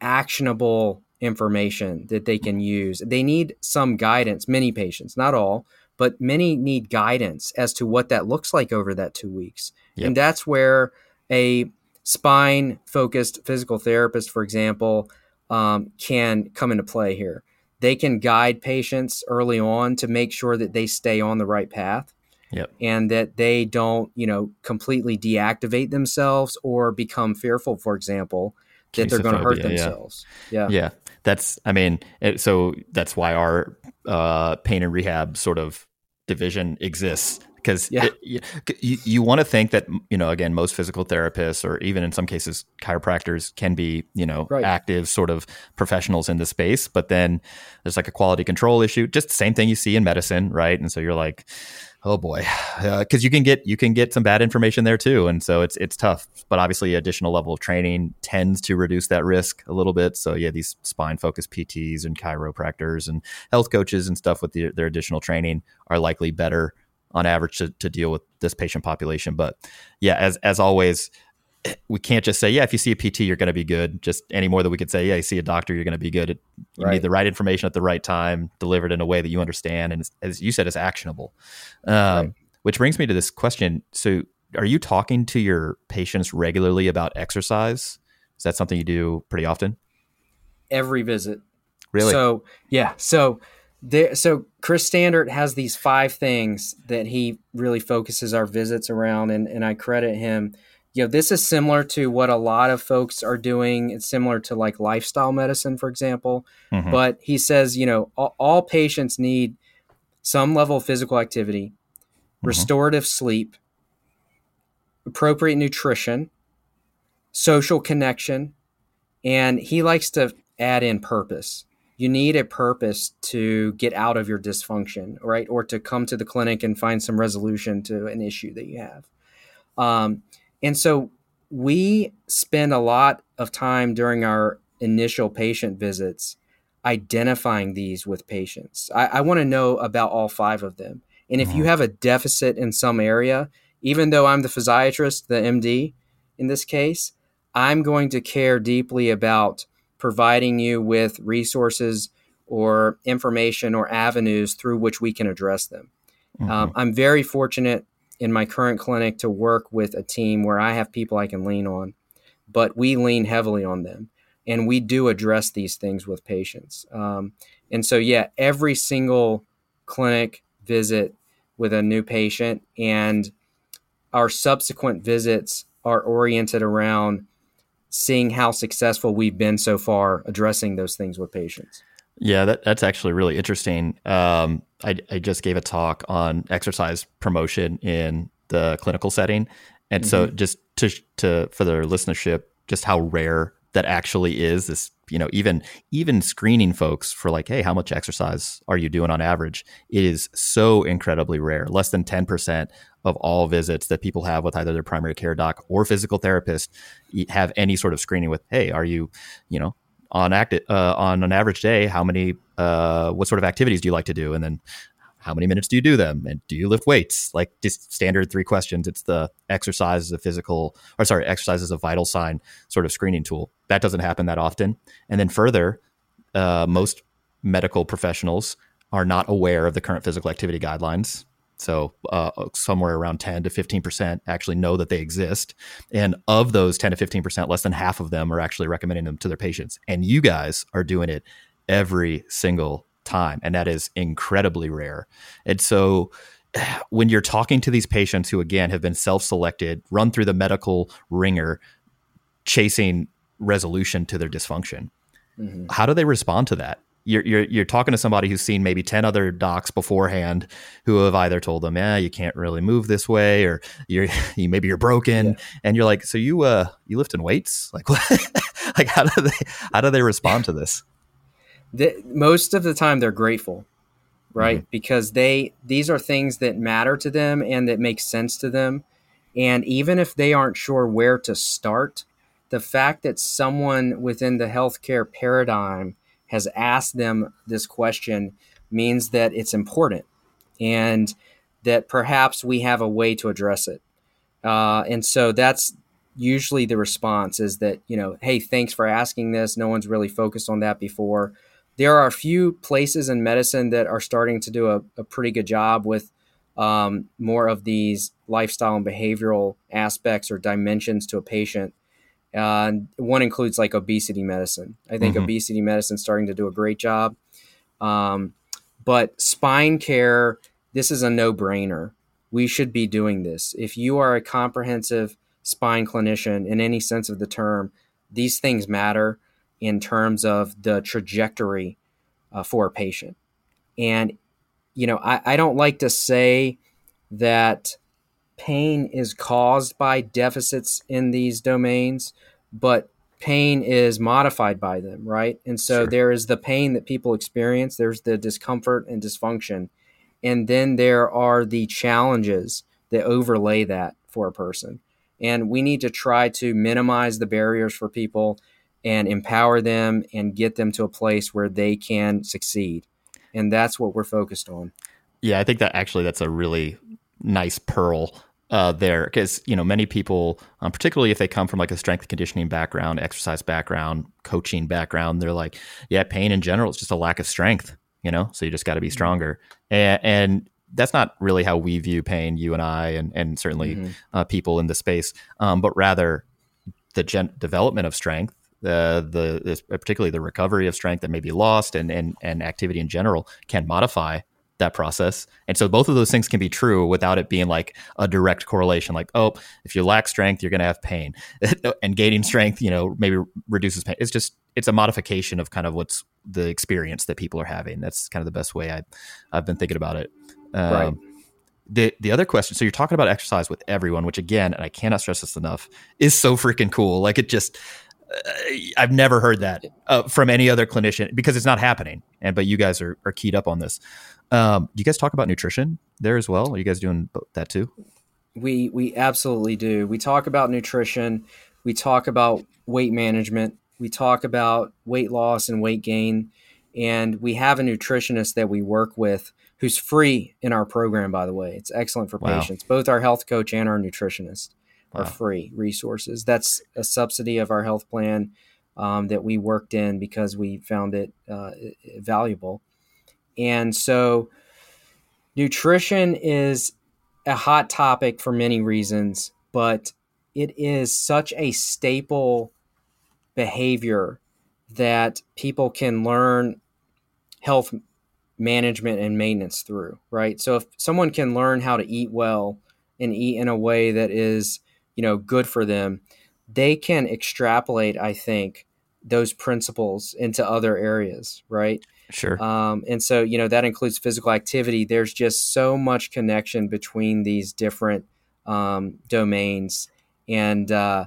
actionable information that they can use. They need some guidance. Many patients, not all, but many need guidance as to what that looks like over that two weeks. Yep. And that's where a spine focused physical therapist, for example, um, can come into play here. They can guide patients early on to make sure that they stay on the right path Yep. and that they don't, you know, completely deactivate themselves or become fearful, for example, that they're going to hurt Kinesiophobia, yeah. themselves. Yeah. Yeah, that's. I mean, it, so that's why our uh, pain and rehab sort of division exists because Yeah. you, you, you want to think that you know again most physical therapists or even in some cases chiropractors can be you know Right. active sort of professionals in the space but then there's like a quality control issue just the same thing you see in medicine right and so you're like oh boy. Uh, because you can get you can get some bad information there too and so it's it's tough. But obviously additional level of training tends to reduce that risk a little bit. So yeah these spine focused pts and chiropractors and health coaches and stuff with the, their additional training are likely better on average to, to deal with this patient population. But yeah as as always we can't just say yeah if you see a pt you're going to be good just any more than we could say yeah you see a doctor you're going to be good It- you Right. need the right information at the right time delivered in a way that you understand and as you said it's actionable um, Right. which brings me to this question so are you talking to your patients regularly about exercise is that something you do pretty often Every visit. really So yeah, so there. So Chris Standaert has these five things that he really focuses our visits around, and and I credit him. You know, this is similar to what a lot of folks are doing. It's similar to like lifestyle medicine, for example. Mhm. But he says, you know, all, all patients need some level of physical activity, restorative sleep, appropriate nutrition, social connection, and he likes to add in purpose. You need a purpose to get out of your dysfunction, right? Or to come to the clinic and find some resolution to an issue that you have. Um, and so we spend a lot of time during our initial patient visits identifying these with patients. I, I want to know about all five of them. And if you have a deficit in some area, even though I'm the physiatrist, the MD in this case, I'm going to care deeply about providing you with resources or information or avenues through which we can address them. Um, I'm very fortunate in my current clinic to work with a team where I have people I can lean on, but we lean heavily on them. And we do address these things with patients. Um, and so, yeah, every single clinic visit with a new patient and our subsequent visits are oriented around seeing how successful we've been so far addressing those things with patients. Yeah, that, that's actually really interesting. Um, I, I just gave a talk on exercise promotion in the clinical setting, and so just to to for the listenership, just how rare that actually is. This you know even even screening folks for like, hey, how much exercise are you doing on average? It is so incredibly rare. Less than ten percent of all visits that people have with either their primary care doc or physical therapist have any sort of screening with, hey, are you you know on act uh, on an average day, how many uh, what sort of activities do you like to do, and then how many minutes do you do them, and do you lift weights? Like just standard three questions. It's the exercise as a physical, or sorry, exercise as a vital sign sort of screening tool. That doesn't happen that often. And then further, uh, most medical professionals are not aware of the current physical activity guidelines. So uh, somewhere around 10 to 15% actually know that they exist. And of those 10 to 15%, less than half of them are actually recommending them to their patients. And you guys are doing it every single time. And that is incredibly rare. And so when you're talking to these patients who, again, have been self selected, run through the medical ringer, chasing resolution to their dysfunction, how do they respond to that? You're, you're, you're talking to somebody who's seen maybe 10 other docs beforehand who have either told them, yeah, you can't really move this way, or you're, you, maybe you're broken. And you're like, so you, uh, you lifting weights? Like, what? like, how do they, how do they respond to this? the, most of the time they're grateful right because they these are things that matter to them and that make sense to them and even if they aren't sure where to start the fact that someone within the healthcare paradigm has asked them this question means that it's important and that perhaps we have a way to address it. Uh, and so that's usually the response is that you know hey thanks for asking this. No one's really focused on that before. There are a few places in medicine that are starting to do a, a pretty good job with um, more of these lifestyle and behavioral aspects or dimensions to a patient. Uh, one includes like obesity medicine. I think Mhm. obesity medicine is starting to do a great job. Um, but spine care, this is a no brainer. We should be doing this. If you are a comprehensive spine clinician in any sense of the term, these things matter in terms of the trajectory uh, for a patient. And, you know, I, I don't like to say that pain is caused by deficits in these domains, but pain is modified by them, right? And so sure. there is the pain that people experience, there's the discomfort and dysfunction, and then there are the challenges that overlay that for a person. And we need to try to minimize the barriers for people and empower them and get them to a place where they can succeed. And that's what we're focused on. Yeah, I think that actually that's a really nice pearl uh, there because you know many people, um, particularly if they come from like a strength conditioning background, exercise background, coaching background, they're like, yeah, pain in general is just a lack of strength, you know. So you just got to be mm-hmm. stronger, and, and, that's not really how we view pain, you and I, and and certainly mm-hmm. uh, people in the space, um, but rather the gen- development of strength the the particularly the recovery of strength that may be lost and and and activity in general can modify that process. And so both of those things can be true without it being like a direct correlation like oh if you lack strength you're going to have pain and gaining strength you know maybe reduces pain. It's just it's a modification of kind of what's the experience that people are having. That's kind of the best way I I've been thinking about it. Um, right. The the other question, so you're talking about exercise with everyone, which again, and I cannot stress this enough, is so freaking cool. Like it just I've never heard that uh, from any other clinician because it's not happening. And but you guys are, are keyed up on this. Um, do you guys talk about nutrition there as well? Are you guys doing that too? We we absolutely do. We talk about nutrition. We talk about weight management. We talk about weight loss and weight gain. And we have a nutritionist that we work with who's free in our program, by the way. It's excellent for wow. patients. Both our health coach and our nutritionist are wow. free resources. That's a subsidy of our health plan um, that we worked in because we found it uh, valuable. And so, nutrition is a hot topic for many reasons, but it is such a staple behavior that people can learn health management and maintenance through, right? So if someone can learn how to eat well and eat in a way that is you know good for them they can extrapolate i think those principles into other areas right? Sure. Um, and so you know that includes physical activity. There's just so much connection between these different um, domains. And uh,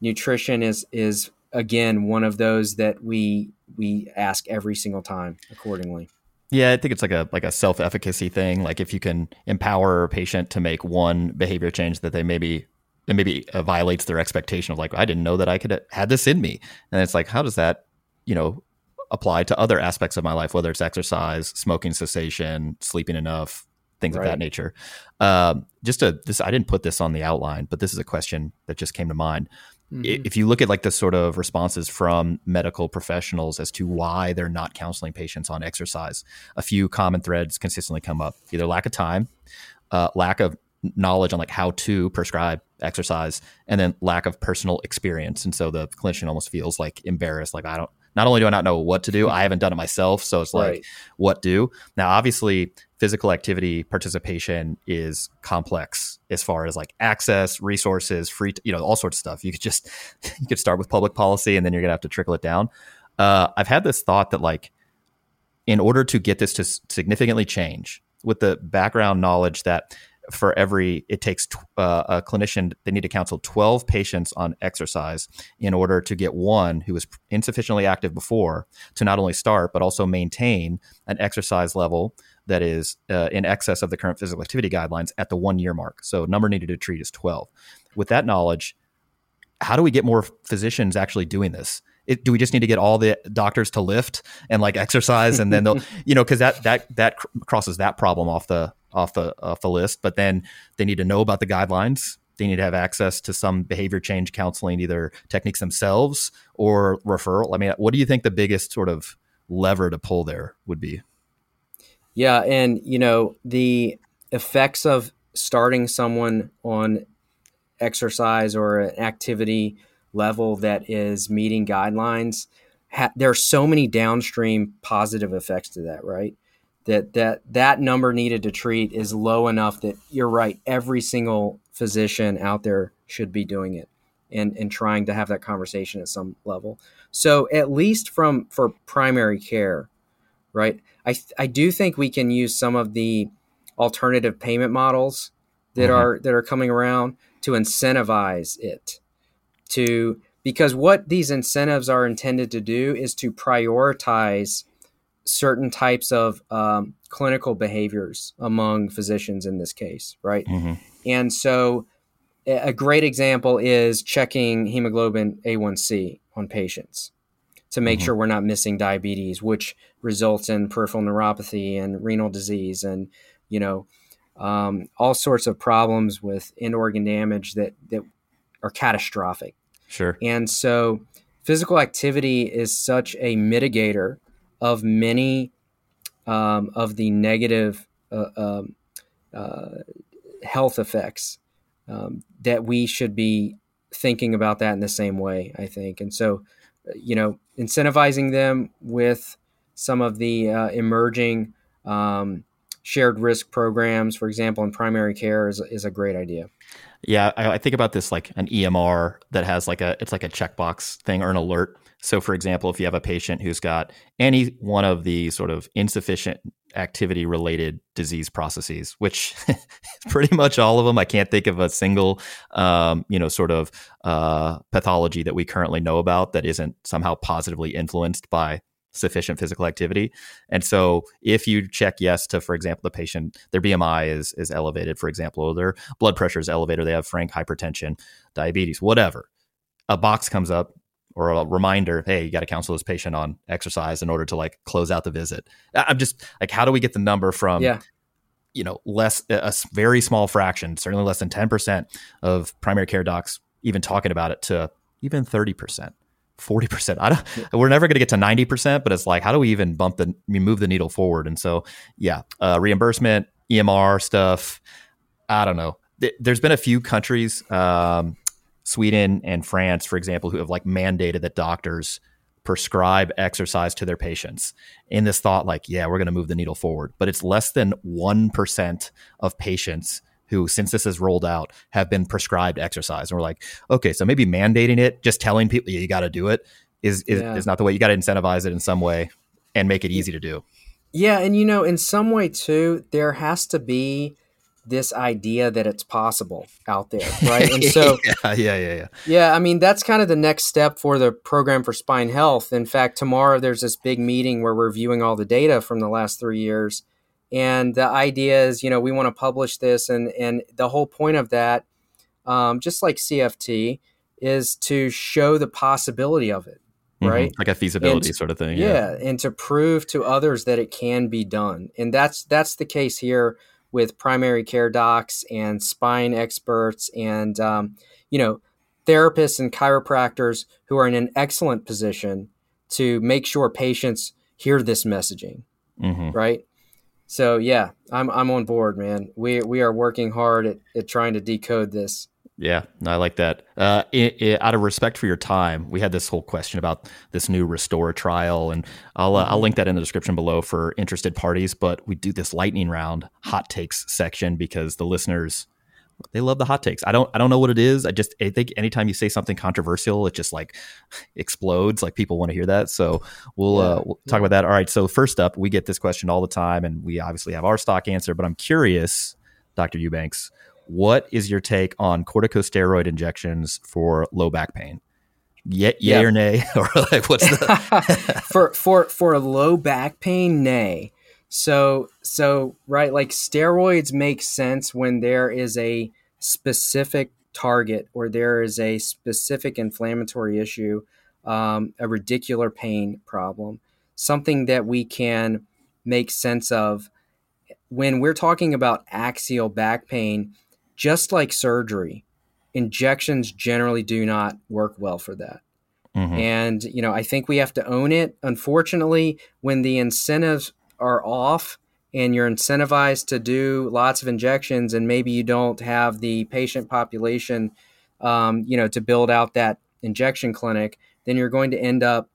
nutrition is is again one of those that we we ask every single time accordingly. Yeah, I think it's like a like a self efficacy thing. Like if you can empower a patient to make one behavior change that they maybe and maybe uh, violates their expectation of like I didn't know that I could have had this in me, and it's like how does that you know apply to other aspects of my life, whether it's exercise, smoking cessation, sleeping enough, things right. of that nature. Um, just a this I didn't put this on the outline, but this is a question that just came to mind. Mm-hmm. If you look at like the sort of responses from medical professionals as to why they're not counseling patients on exercise, a few common threads consistently come up: either lack of time, uh, lack of knowledge on like how to prescribe exercise and then lack of personal experience. And so the clinician almost feels like embarrassed like i don't not only do i not know what to do i haven't done it myself. So it's like right. what do? Now obviously physical activity participation is complex as far as like access resources free you know all sorts of stuff. You could just you could start with public policy and then you're gonna have to trickle it down. Uh, i've had this thought that like in order to get this to significantly change with the background knowledge that for every it takes uh, a clinician they need to counsel 12 patients on exercise in order to get one who was insufficiently active before to not only start but also maintain an exercise level that is uh, in excess of the current physical activity guidelines at the one year mark. So number needed to treat is 12 with that knowledge how do we get more physicians actually doing this? It, do we just need to get all the doctors to lift and like exercise and then they'll you know because that that that crosses that problem off the off the off the list. But then they need to know about the guidelines. They need to have access to some behavior change counseling, either techniques themselves or referral. I mean, what do you think the biggest sort of lever to pull there would be? Yeah, and you know the effects of starting someone on exercise or an activity level that is meeting guidelines ha- there are so many downstream positive effects to that right that that that number needed to treat is low enough that you're right every single physician out there should be doing it and and trying to have that conversation at some level so at least from for primary care right i i do think we can use some of the alternative payment models that Mhm. are that are coming around to incentivize it to because what these incentives are intended to do is to prioritize certain types of um, clinical behaviors among physicians in this case, right? Mhm. And so, a great example is checking hemoglobin A1C on patients to make Mhm. sure we're not missing diabetes, which results in peripheral neuropathy and renal disease, and you know, um, all sorts of problems with end organ damage that that are catastrophic. Sure. And so physical activity is such a mitigator of many um, of the negative uh, um, uh, health effects um, that we should be thinking about that in the same way, I think. And so, uh, you know, incentivizing them with some of the uh, emerging um, shared risk programs, for example, in primary care, is, is a great idea. Yeah, I, I think about this like an EMR that has like a it's like a checkbox thing or an alert. So, for example, if you have a patient who's got any one of the sort of insufficient activity related disease processes, which pretty much all of them, I can't think of a single, um, you know, sort of uh, pathology that we currently know about that isn't somehow positively influenced by sufficient physical activity. And so if you check yes to, for example, the patient, their BMI is is elevated, for example, or their blood pressure is elevated, they have frank hypertension, diabetes, whatever. A box comes up or a reminder, hey, you got to counsel this patient on exercise in order to like close out the visit. I'm just like, how do we get the number from Yeah. you know less a very small fraction, certainly less than 10% of primary care docs even talking about it to even 30%. 40%. I don't we're never going to get to 90%, but it's like how do we even bump the move the needle forward? And so, yeah, uh, reimbursement, EMR stuff, I don't know. Th- There's been a few countries um, Sweden and France, for example, who have like mandated that doctors prescribe exercise to their patients. In this thought like yeah we're going to move the needle forward. But it's less than 1% of patients who since this has rolled out have been prescribed exercise. And we're like okay so maybe mandating it just telling people yeah, you got to do it is is, Yeah. is not the way. You got to incentivize it in some way and make it easy to do. Yeah, and you know, in some way too, there has to be this idea that it's possible out there, right? And so, yeah yeah yeah yeah yeah, I mean, that's kind of the next step for the program for spine health. In fact, tomorrow there's this big meeting where we're viewing all the data from the last three years. And the idea is, you know, we want to publish this, and and the whole point of that, um, just like CFT, is to show the possibility of it, Mhm. right? like a feasibility And- sort of thing yeah. and to prove to others that it can be done and that's that's the case here with primary care docs and spine experts and um, you know therapists and chiropractors who are in an excellent position to make sure patients hear this messaging hmm right? So yeah i'm, I'm on board man. We, we are working hard at, at trying to decode this Yeah, I like that. Uh, i i out of respect for your time, we had this whole question about this new Restore trial, and I'll uh, I'll link that in the description below for interested parties. But we do this lightning round hot takes section because the listeners they love the hot takes. I don't I don't know what it is. I just I think anytime you say something controversial, it just like explodes. Like people want to hear that. So we'll uh, we'll talk about that. All right. So first up, we get this question all the time, and we obviously have our stock answer. But I'm curious, Doctor Eubanks, what is your take on corticosteroid injections for low back pain? Yay, yay Yeah. or nay, or like what's the? for for for a low back pain nay so so right like steroids make sense when there is a specific target or there is a specific inflammatory issue um, a radicular pain problem something that we can make sense of when we're talking about axial back pain just like surgery injections generally do not work well for that Mhm. and, you know, I think we have to own it. Unfortunately, when the incentives are off and you're incentivized to do lots of injections and maybe you don't have the patient population, um, you know, to build out that injection clinic, then you're going to end up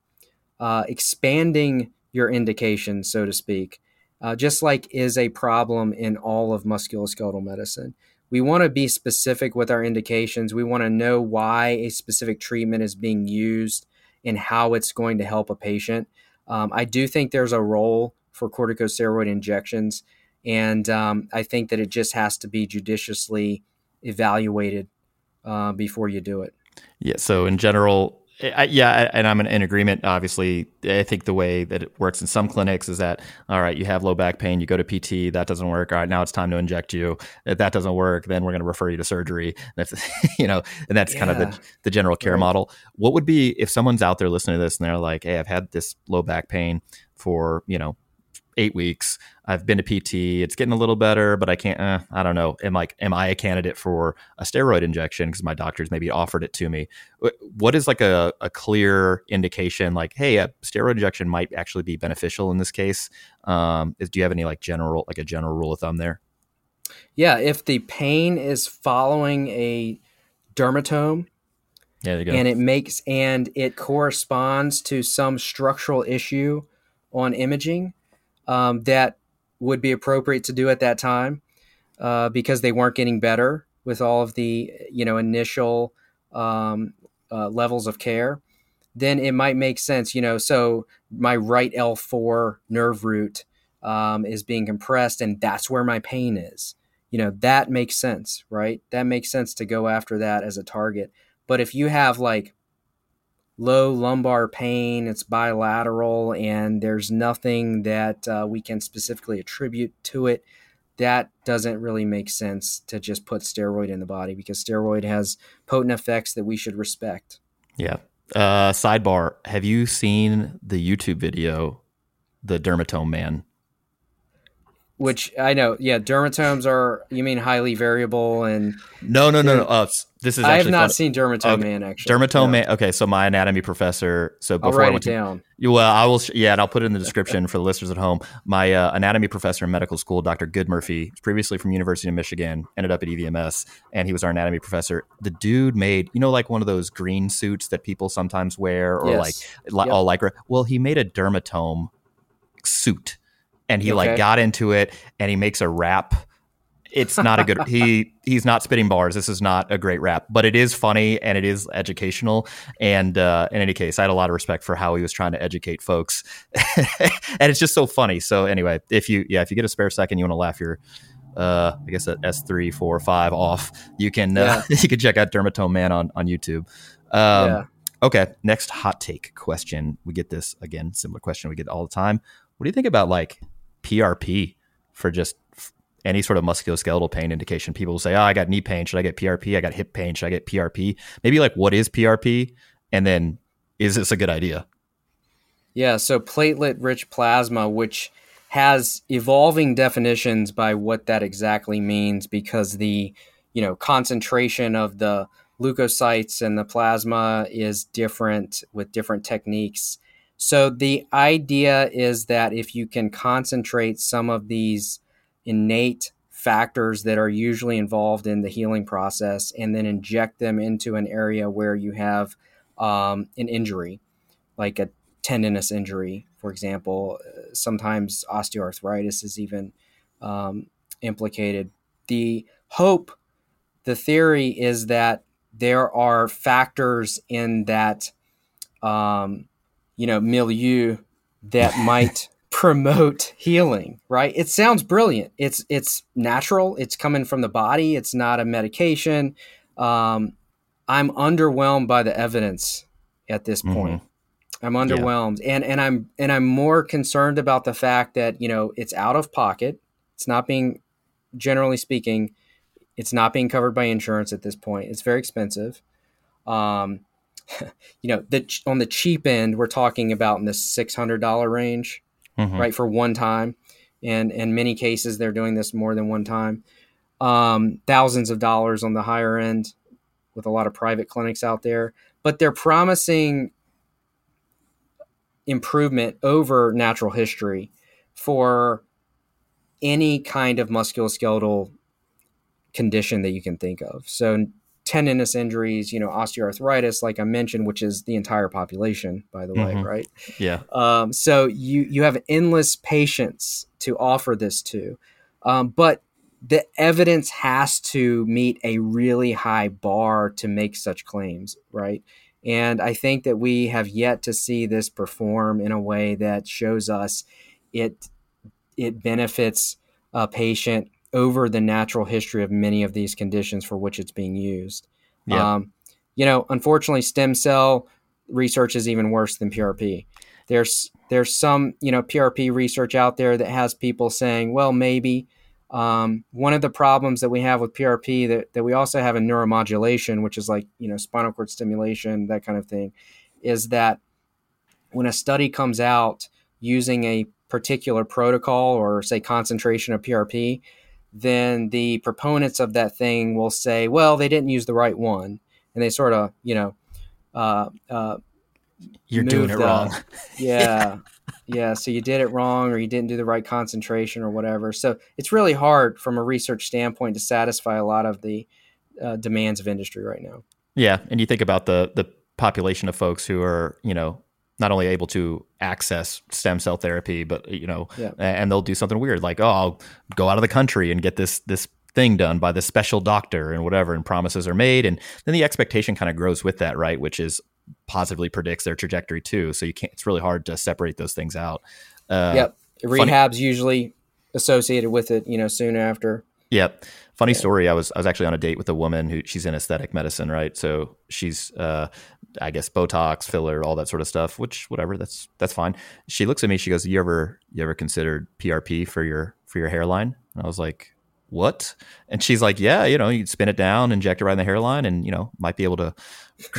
uh, expanding your indication, so to speak, uh, just like is a problem in all of musculoskeletal medicine. We want to be specific with our indications. We want to know why a specific treatment is being used and how it's going to help a patient. Um, I do think there's a role for corticosteroid injections and um, I think that it just has to be judiciously evaluated uh, before you do it. Yeah. So in general, I, yeah, and I'm in agreement. Obviously, I think the way that it works in some clinics is that all right, you have low back pain, you go to PT, that doesn't work. All right, now it's time to inject you. If that doesn't work, then we're going to refer you to surgery. And if, you know, and that's yeah. kind of the, the general care right. model. What would be if someone's out there listening to this and they're like, "Hey, I've had this low back pain for you know eight weeks. I've been to PT. It's getting a little better, but I can't. Uh, I don't know. Am like, am I a candidate for a steroid injection because my doctors maybe offered it to me? What is like a, a clear indication? Like, hey, a steroid injection might actually be beneficial in this case. Um, is, do you have any like general, like a general rule of thumb there? Yeah, if the pain is following a dermatome, yeah, and it makes and it corresponds to some structural issue on imaging um, that would be appropriate to do at that time uh, because they weren't getting better with all of the you know initial um, uh, levels of care then it might make sense you know. So my right l4 nerve root um, is being compressed and that's where my pain is. You know that makes sense right? That makes sense to go after that as a target. But if you have like low lumbar pain, it's bilateral, and there's nothing that uh, we can specifically attribute to it. That doesn't really make sense to just put steroid in the body because steroid has potent effects that we should respect. Yeah. Uh, sidebar Have you seen the YouTube video, The Dermatome Man? Which I know, yeah, dermatomes are. You mean highly variable and? No, no, no, no. Uh, this is. I have not fun. seen Dermatome okay. Man actually. Dermatome Man. Okay, so my anatomy professor. So before I'll write I went it down. To, well, I will. Yeah, and I'll put it in the description for the listeners at home. My uh, anatomy professor in medical school, Dr. Goodmurphy, previously from University of Michigan, ended up at EVMS, and he was our anatomy professor. The dude made, you know, like one of those green suits that people sometimes wear, or yes. like yep. all lycra. Well, he made a dermatome suit and he okay. like got into it and he makes a rap it's not a good he he's not spitting bars this is not a great rap but it is funny and it is educational and uh, in any case i had a lot of respect for how he was trying to educate folks and it's just so funny so anyway if you yeah if you get a spare second you want to laugh your uh, I guess at S three, four, five off. You can uh, yeah. you can check out Dermatome Man on on YouTube. Um, yeah. Okay, next hot take question. We get this again, similar question we get all the time. What do you think about like PRP for just any sort of musculoskeletal pain indication. People will say, "Oh, I got knee pain. Should I get PRP? I got hip pain. Should I get PRP?" Maybe like, what is PRP? And then, is this a good idea? Yeah. So platelet-rich plasma, which has evolving definitions by what that exactly means, because the you know concentration of the leukocytes and the plasma is different with different techniques. So the idea is that if you can concentrate some of these innate factors that are usually involved in the healing process and then inject them into an area where you have um, an injury, like a tendinous injury, for example. Sometimes osteoarthritis is even um, implicated. The hope, the theory is that there are factors in that um, you know milieu that might promote healing right? It sounds brilliant. It's it's natural. It's coming from the body. It's not a medication. Um, i'm underwhelmed by the evidence at this mm-hmm. point. Mm-hmm. i'm underwhelmed. Yeah. and and i'm and i'm more concerned about the fact that you know it's out of pocket. It's not being generally speaking it's not being covered by insurance at this point. It's very expensive. Um, you know, the on the cheap end, we're talking about in the six hundred dollar range, mm-hmm. right, for one time, and in many cases they're doing this more than one time. Um, thousands of dollars on the higher end, with a lot of private clinics out there, but they're promising improvement over natural history for any kind of musculoskeletal condition that you can think of. So tendinous injuries, you know, osteoarthritis, like I mentioned, which is the entire population, by the mm-hmm. way, right? Yeah. Um, so you you have endless patients to offer this to, um, but the evidence has to meet a really high bar to make such claims, right? And I think that we have yet to see this perform in a way that shows us it it benefits a patient over the natural history of many of these conditions for which it's being used. Yeah. Um, you know, unfortunately, stem cell research is even worse than PRP. There's there's some you know PRP research out there that has people saying, well, maybe. Um, one of the problems that we have with PRP that, that we also have in neuromodulation, which is like you know spinal cord stimulation, that kind of thing, is that when a study comes out using a particular protocol or say concentration of PRP, then the proponents of that thing will say, well, they didn't use the right one, and they sort of you know uh, uh, You're doing it the- wrong. yeah. Yeah. So you did it wrong or you didn't do the right concentration or whatever. So it's really hard from a research standpoint to satisfy a lot of the uh, demands of industry right now. Yeah, and you think about the the population of folks who are, you know, not only able to access stem cell therapy, but you know, Yeah. and they'll do something weird like, oh, I'll go out of the country and get this this thing done by this special doctor and whatever, and promises are made, and then the expectation kind of grows with that, right? Which is positively predicts their trajectory too. So you can't. It's really hard to separate those things out. Uh, yep rehab's usually associated with it you know soon after Yep. Funny story. I was I was actually on a date with a woman who she's in aesthetic medicine, right? So she's uh I guess Botox, filler, all that sort of stuff, which whatever, that's that's fine. She looks at me, she goes, You ever you ever considered PRP for your for your hairline? And I was like, What? And she's like, Yeah, you know, you spin it down, inject it right in the hairline and, you know, might be able to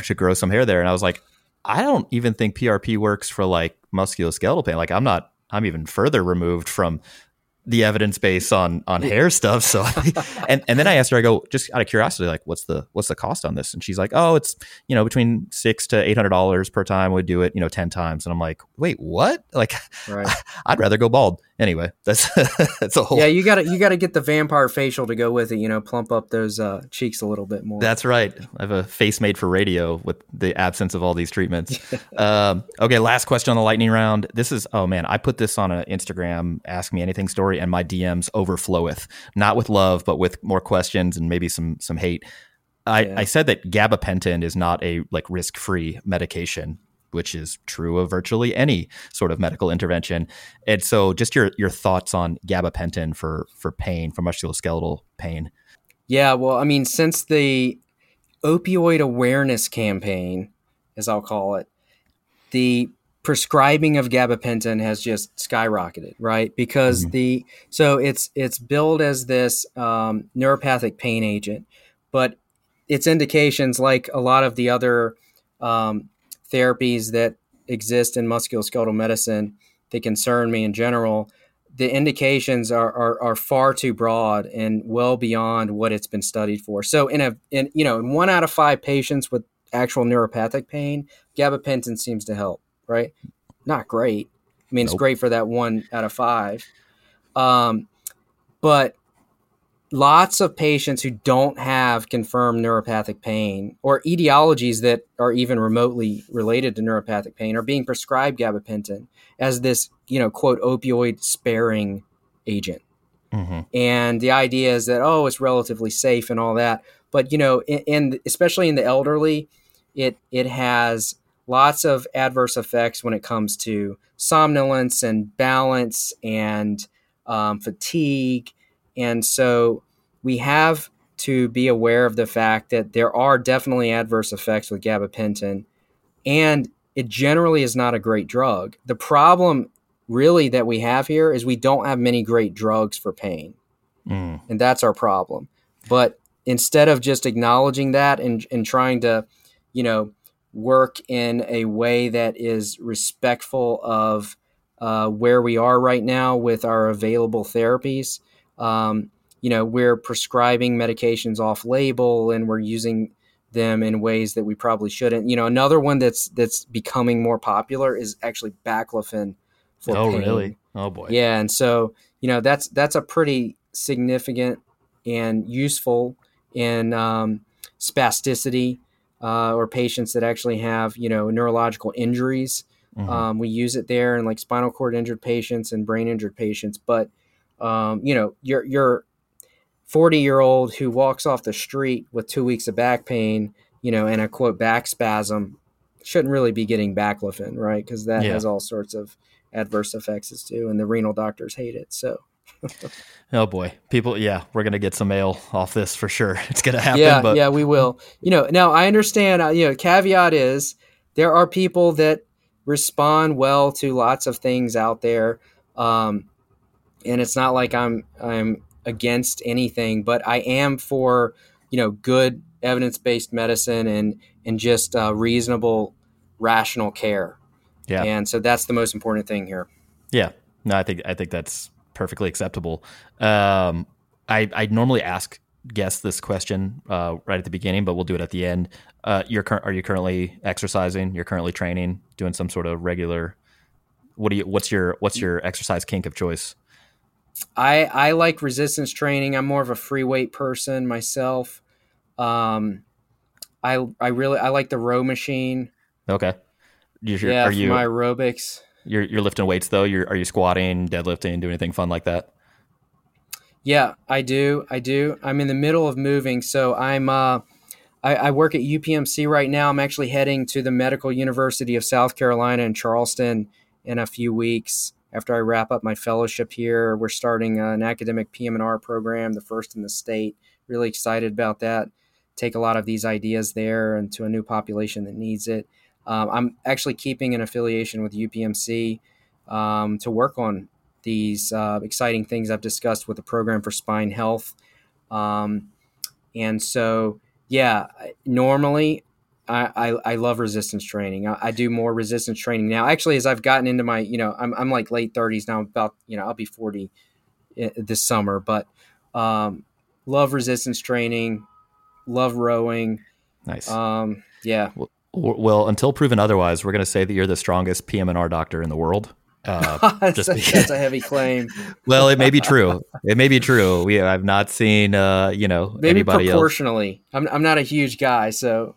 to grow some hair there. And I was like, I don't even think PRP works for like musculoskeletal pain. Like I'm not I'm even further removed from the evidence base on on hair stuff. So, and and then I asked her, I go just out of curiosity, like, what's the what's the cost on this? And she's like, oh, it's you know between six to eight hundred dollars per time. We do it, you know, ten times. And I'm like, wait, what? Like, right I'd rather go bald. Anyway, that's that's a whole. yeah you gotta you gotta get the vampire facial to go with it you know plump up those uh, cheeks a little bit more That's right. I have a face made for radio with the absence of all these treatments. um, okay, last question on the lightning round. This is oh man, I put this on an Instagram Ask Me Anything story, and my DMs overfloweth. Not with love, but with more questions and maybe some some hate. I, Yeah. I said that gabapentin is not a like risk free medication, which is true of virtually any sort of medical intervention. And so, just your your thoughts on gabapentin for for pain, for musculoskeletal pain. Yeah, well, I mean, since the opioid awareness campaign, as I'll call it, the prescribing of gabapentin has just skyrocketed, right? Because the so it's it's billed as this um, neuropathic pain agent, but its indications, like a lot of the other um, therapies that exist in musculoskeletal medicine that concern me in general, the indications are, are, are far too broad and well beyond what it's been studied for. So in a in you know in one out of five patients with actual neuropathic pain, gabapentin seems to help. Right? Not great. I mean, it's great for that one out of five. Um, but lots of patients who don't have confirmed neuropathic pain or etiologies that are even remotely related to neuropathic pain are being prescribed gabapentin as this, you know, quote opioid sparing agent. Mm-hmm. And the idea is that oh, it's relatively safe and all that, but you know, in, in especially in the elderly, it it has lots of adverse effects when it comes to somnolence and balance and um, fatigue, and so we have to be aware of the fact that there are definitely adverse effects with gabapentin, and it generally is not a great drug. The problem really that we have here is we don't have many great drugs for pain Mm. and that's our problem. But instead of just acknowledging that and, and trying to, you know, work in a way that is respectful of uh, where we are right now with our available therapies, um, you know, we're prescribing medications off label and we're using them in ways that we probably shouldn't. You know, another one that's that's becoming more popular is actually baclofen for Oh, pain. really? Oh boy. Yeah, and so you know that's that's a pretty significant and useful in um, spasticity uh, or patients that actually have you know neurological injuries. Mhm. Um, we use it there in like spinal cord injured patients and brain injured patients. But um, you know, your your forty year old who walks off the street with two weeks of back pain, you know, and a quote back spasm, shouldn't really be getting baclofen, right? Because that Yeah. has all sorts of adverse effects as too, and the renal doctors hate it. So oh boy, people, yeah, we're gonna get some mail off this for sure. It's gonna happen. Yeah, but yeah, we will. You know, now I understand. Uh, you know, caveat is there are people that respond well to lots of things out there, um, and it's not like I'm I'm against anything, but I am for you know good evidence based medicine and and just uh, reasonable, rational care. Yeah. And so that's the most important thing here. Yeah. No, I think I think that's perfectly acceptable. Um, I I normally ask guests this question uh, right at the beginning, but we'll do it at the end. Uh, you're cur- are you currently exercising? You're currently training, doing some sort of regular. What do you? What's your What's your exercise kink of choice? I I like resistance training. I'm more of a free weight person myself. Um, I I really I like the row machine. Okay. You're, yeah, are you my aerobics? You're you're lifting weights though. You're are you squatting, deadlifting, doing anything fun like that? Yeah, I do. I do. I'm in the middle of moving, so I'm. Uh, I, I work at UPMC right now. I'm actually heading to the Medical University of South Carolina in Charleston in a few weeks after I wrap up my fellowship here. We're starting an academic PM&R program, the first in the state. Really excited about that. Take a lot of these ideas there and to a new population that needs it. Um, I'm actually keeping an affiliation with UPMC um, to work on these uh, exciting things I've discussed with the program for spine health. Um, and so, yeah, normally I, I, I love resistance training. I, I, do more resistance training now. Actually, as I've gotten into my, you know, I'm, I'm like late 30s now, about, you know, I'll be 40 uh, this summer, but um, love resistance training, love rowing. Nice. Um, yeah. Well, well, until proven otherwise, we're going to say that you're the strongest PM&R doctor in the world. Uh, just because, that's a heavy claim. well, it may be true. It may be true. We I've not seen uh, you know maybe anybody proportionally. Else. I'm I'm not a huge guy, so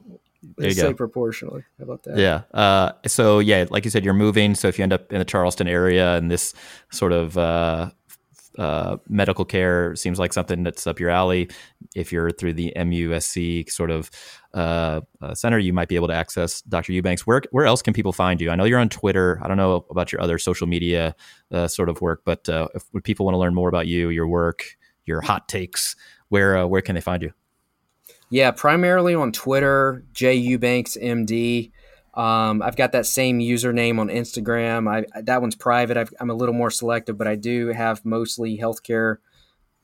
let's say go. proportionally. How about that? Yeah. Uh, so yeah, like you said, you're moving. So if you end up in the Charleston area and this sort of uh, uh, medical care seems like something that's up your alley. If you're through the MUSC sort of uh, uh, center, you might be able to access Dr. Eubanks. Where where else can people find you? I know you're on Twitter. I don't know about your other social media uh, sort of work, but uh, if would people want to learn more about you, your work, your hot takes, where uh, where can they find you? Yeah, primarily on Twitter, J Eubanks MD. Um, I've got that same username on Instagram. I, that one's private. i am a little more selective, but I do have mostly healthcare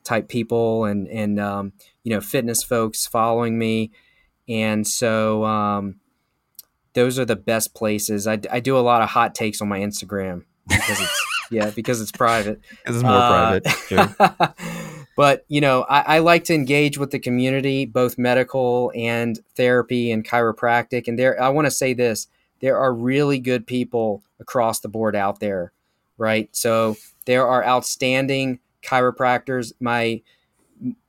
type people and and um, you know fitness folks following me, and so um, those are the best places. I, I do a lot of hot takes on my Instagram because it's yeah because it's private. It's more uh, private. but you know I, I, like to engage with the community both medical and therapy and chiropractic. And there i want to say this there are really good people across the board out there right? So there are outstanding chiropractors. My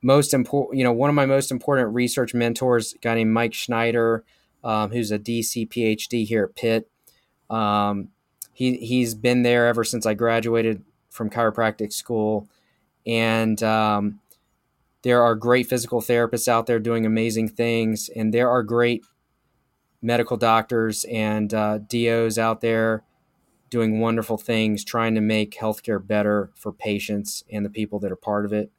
most important you know one of my most important research mentors a guy named mike schneider um, who's a dc phd here at pitt um, he, he's been there ever since i graduated from chiropractic school and um, there are great physical therapists out there doing amazing things, and there are great medical doctors and uh, DOs out there doing wonderful things, trying to make healthcare better for patients and the people that are part of it.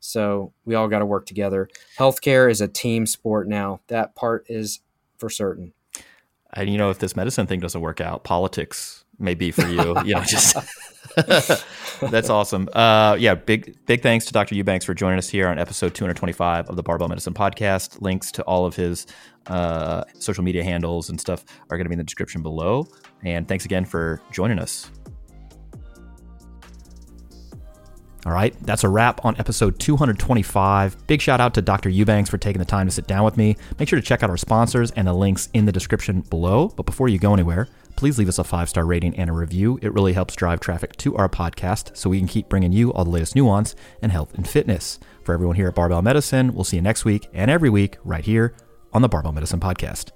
So we all got to work together. Healthcare is a team sport now. That part is for certain. And you know, if this medicine thing doesn't work out, politics may be for you. you know, just That's awesome. Uh, yeah, big big thanks to Dr. Eubanks for joining us here on episode 225 of the Barbell Medicine Podcast. Links to all of his uh, social media handles and stuff are going to be in the description below. And thanks again for joining us. All right, that's a wrap on episode 225. Big shout out to Dr. Eubanks for taking the time to sit down with me. Make sure to check out our sponsors and the links in the description below. But before you go anywhere, please leave us a five star rating and a review. It really helps drive traffic to our podcast so we can keep bringing you all the latest nuance in health and fitness. For everyone here at Barbell Medicine, we'll see you next week and every week right here on the Barbell Medicine Podcast.